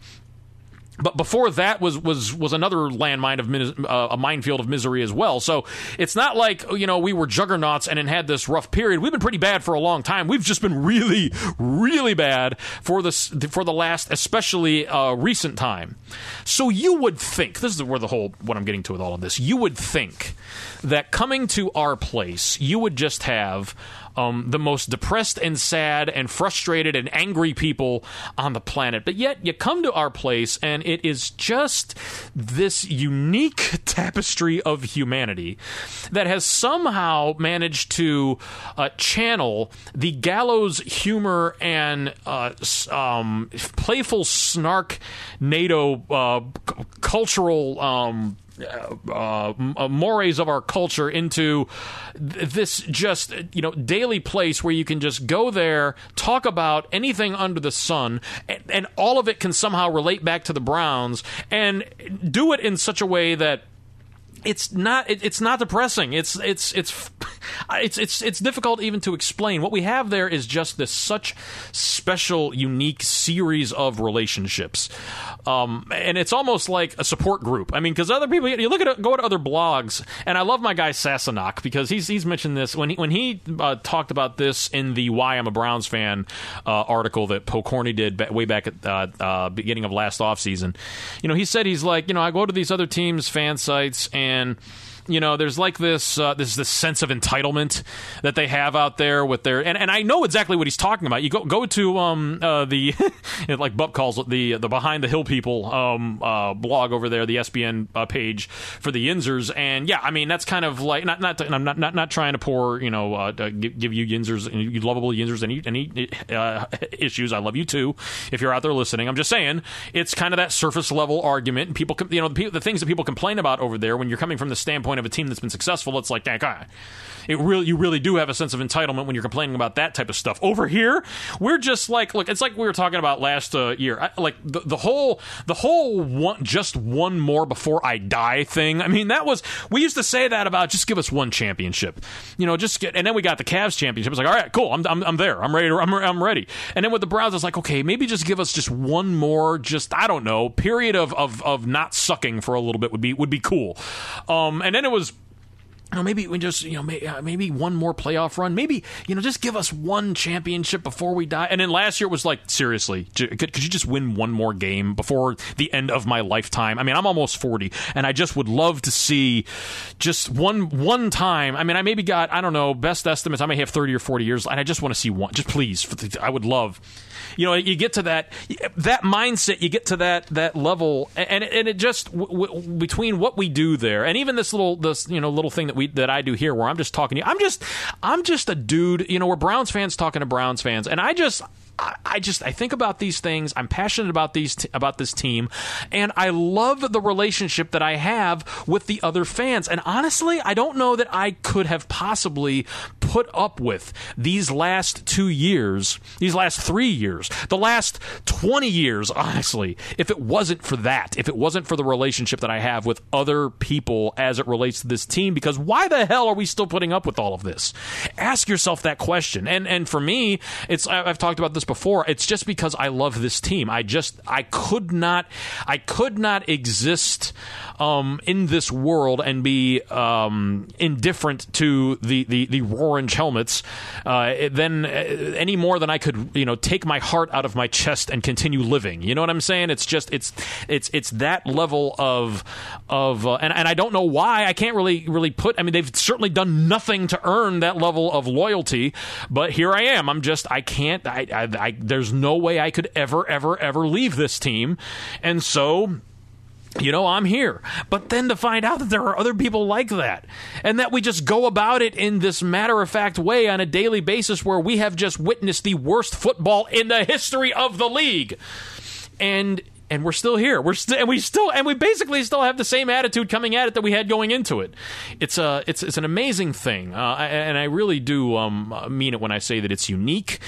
But before that was was was another landmine of uh, a minefield of misery as well. So it's not like you know we were juggernauts and then had this rough period. We've been pretty bad for a long time. We've just been really, really bad for this for the last, especially uh, recent time. So you would think this is where the whole what I'm getting to with all of this. You would think that coming to our place, you would just have um, the most depressed and sad and frustrated and angry people on the planet. But yet, you come to our place, and it is just this unique tapestry of humanity that has somehow managed to uh, channel the gallows humor and uh, um, playful snark NATO uh, c- cultural. Um, uh, uh, mores of our culture into this just you know daily place where you can just go there, talk about anything under the sun, and, and all of it can somehow relate back to the Browns, and do it in such a way that it's not it, it's not depressing. It's it's it's it's it's it's difficult even to explain. What we have there is just this such special unique series of relationships. Um, and it's almost like a support group. I mean because other people you look at go to other blogs and i love my guy Sassenach because he's he's mentioned this. When he when he uh, talked about this in the why i'm a browns fan uh, article that Pokorny did way back at uh, uh, beginning of last offseason you know he said he's like you know i go to these other teams fan sites and and you know, there's like this uh, this this sense of entitlement that they have out there with their and, and I know exactly what he's talking about. You go go to um uh, the like Buck calls it the the behind the hill people um uh, blog over there, the SBN uh, page for the Yinzers, and yeah, I mean that's kind of like not not I'm not not, not trying to pour you know uh, give, give, you Yinzers you lovable Yinzers any any uh, issues. I love you too. If you're out there listening, I'm just saying it's kind of that surface level argument. People you know the, the things that people complain about over there when you're coming from the standpoint of a team that's been successful, it's like, God, it really you really do have a sense of entitlement when you're complaining about that type of stuff. Over here, we're just like, look, it's like we were talking about last uh, year, I, like the, the whole the whole one just one more before I die thing. I mean, that was we used to say that about just give us one championship, you know, just get, and then we got the Cavs championship. It's like, all right, cool, I'm I'm, I'm there, I'm ready, to, I'm I'm ready. And then with the Browns, it's like, okay, maybe just give us just one more, just I don't know, period of of of not sucking for a little bit would be would be cool. Um, and then it was you know, maybe we just, you know, uh, maybe one more playoff run. Maybe, you know, just give us one championship before we die. And then last year it was like, seriously, could, could you just win one more game before the end of my lifetime? I mean, I'm almost 40, and I just would love to see just one one time. I mean, I maybe got, I don't know, best estimates, I may have 30 or 40 years, and I just want to see one. Just please, I would love you know, you get to that that mindset, you get to that that level, and and it just w- w- between what we do there, and even this little this you know little thing that we that I do here, where I'm just talking to you, I'm just I'm just a dude, you know, we're Browns fans talking to Browns fans, and I just I, just I think about these things. I'm passionate about these t- about this team, and I love the relationship that I have with the other fans. And honestly, I don't know that I could have possibly put up with these last two years, these last three years, the last 20 years, honestly, if it wasn't for that, if it wasn't for the relationship that I have with other people as it relates to this team, because why the hell are we still putting up with all of this? Ask yourself that question. And and for me, it's I've talked about this before. It's just because I love this team. I just I could not I could not exist um, in this world and be um, indifferent to the the the orange helmets. Uh, then uh, any more than I could you know take my heart out of my chest and continue living. You know what I'm saying? It's just it's it's it's that level of of uh, and and I don't know why I can't really really put. I mean, they've certainly done nothing to earn that level of loyalty, but here I am. I'm just I can't. I, I, I there's no way I could ever ever ever leave this team, and so you know, I'm here. But then to find out that there are other people like that, and that we just go about it in this matter of fact way on a daily basis where we have just witnessed the worst football in the history of the league. And and we're still here. We're still, and we still, and we basically still have the same attitude coming at it that we had going into it. It's a, it's, it's an amazing thing, uh, and I really do um, mean it when I say that it's unique,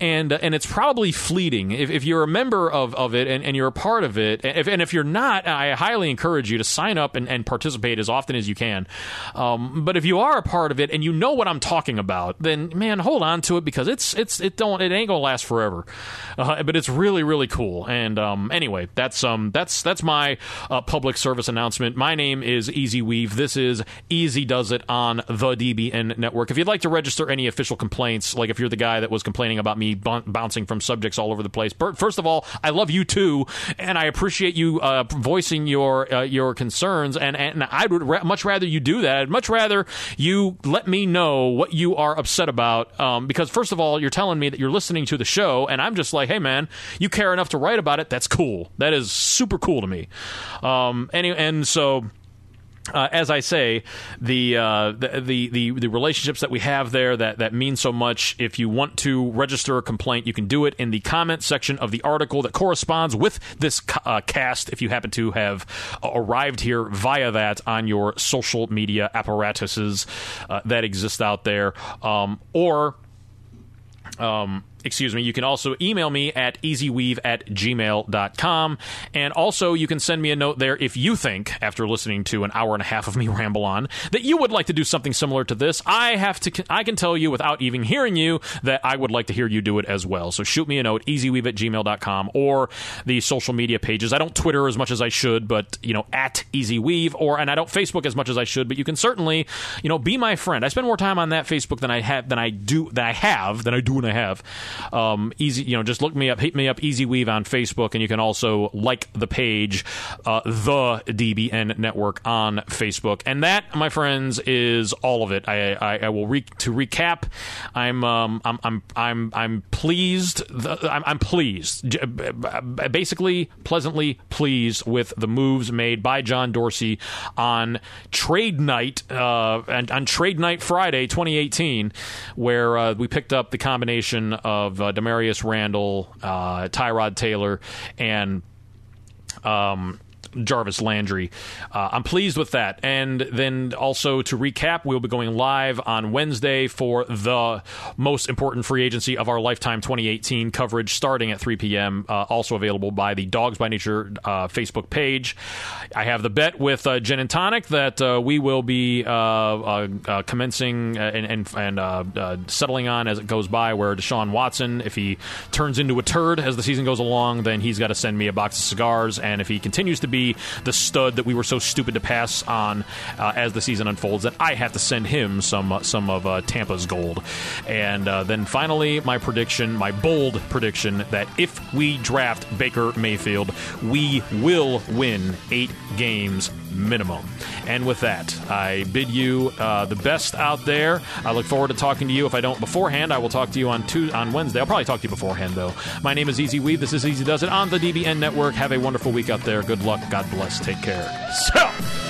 and and it's probably fleeting. If, if you're a member of, of it and, and you're a part of it, if, and if you're not, I highly encourage you to sign up and, and participate as often as you can. Um, but if you are a part of it and you know what I'm talking about, then man, hold on to it because it's it's it don't it ain't gonna last forever. Uh, but it's really really cool. And um, anyway that's um that's that's my uh, public service announcement. My name is Easy Weave. This is Easy Does It on the DBN network. If you'd like to register any official complaints, like if you're the guy that was complaining about me b- bouncing from subjects all over the place, first of all, I love you too, and I appreciate you uh, voicing your uh, your concerns. And and I would ra- much rather you do that. I'd much rather you let me know what you are upset about, um, because first of all, you're telling me that you're listening to the show, and I'm just like, hey man, you care enough to write about it. That's cool. That is super cool to me. Um, and, and so. Uh, as I say, the, uh, the, the the relationships that we have there that that mean so much. If you want to register a complaint, you can do it in the comment section of the article that corresponds with this uh, cast. If you happen to have arrived here via that on your social media apparatuses uh, that exist out there, um, or um, excuse me, you can also email me at easyweave at gmail.com. And also, you can send me a note there if you think, after listening to an hour and a half of me ramble on, that you would like to do something similar to this. I have to, I can tell you without even hearing you that I would like to hear you do it as well. So shoot me a note, easyweave at gmail.com or the social media pages. I don't Twitter as much as I should, but, you know, at easyweave or, and I don't Facebook as much as I should, but you can certainly, you know, be my friend. I spend more time on that Facebook than I have, than I do, than I have, than I do and I have. Um, easy, you know, just look me up, hit me up, Easy Weave on Facebook, and you can also like the page, uh, the DBN Network on Facebook, and that, my friends, is all of it. I, I, I will re- to recap. I'm, um, I'm, I'm, I'm, I'm pleased. The, I'm, I'm pleased, basically pleasantly pleased with the moves made by John Dorsey on trade night, uh, and on trade night Friday, 2018, where uh, we picked up the combination of uh, Damarious Randall, uh, Tyrod Taylor, and um, Jarvis Landry. Uh, I'm pleased with that. And then also to recap, we'll be going live on Wednesday for the most important free agency of our lifetime 2018 coverage starting at 3 p.m. Uh, also available by the Dawgs by Nature uh, Facebook page. I have the bet with uh, Gin and Tonic that uh, we will be uh, commencing and, and, and settling on as it goes by, where Deshaun Watson, if he turns into a turd as the season goes along, then he's got to send me a box of cigars. And if he continues to be the stud that we were so stupid to pass on uh, as the season unfolds, that I have to send him some some of uh, Tampa's gold. And uh, then finally, my prediction, my bold prediction, that if we draft Baker Mayfield, we will win eight games minimum. And with that, I bid you uh, the best out there. I look forward to talking to you. If I don't beforehand, I will talk to you on two, on Wednesday. I'll probably talk to you beforehand, though. My name is Easy Weave. This is Easy Does It on the DBN Network. Have a wonderful week out there. Good luck. God bless. Take care. So.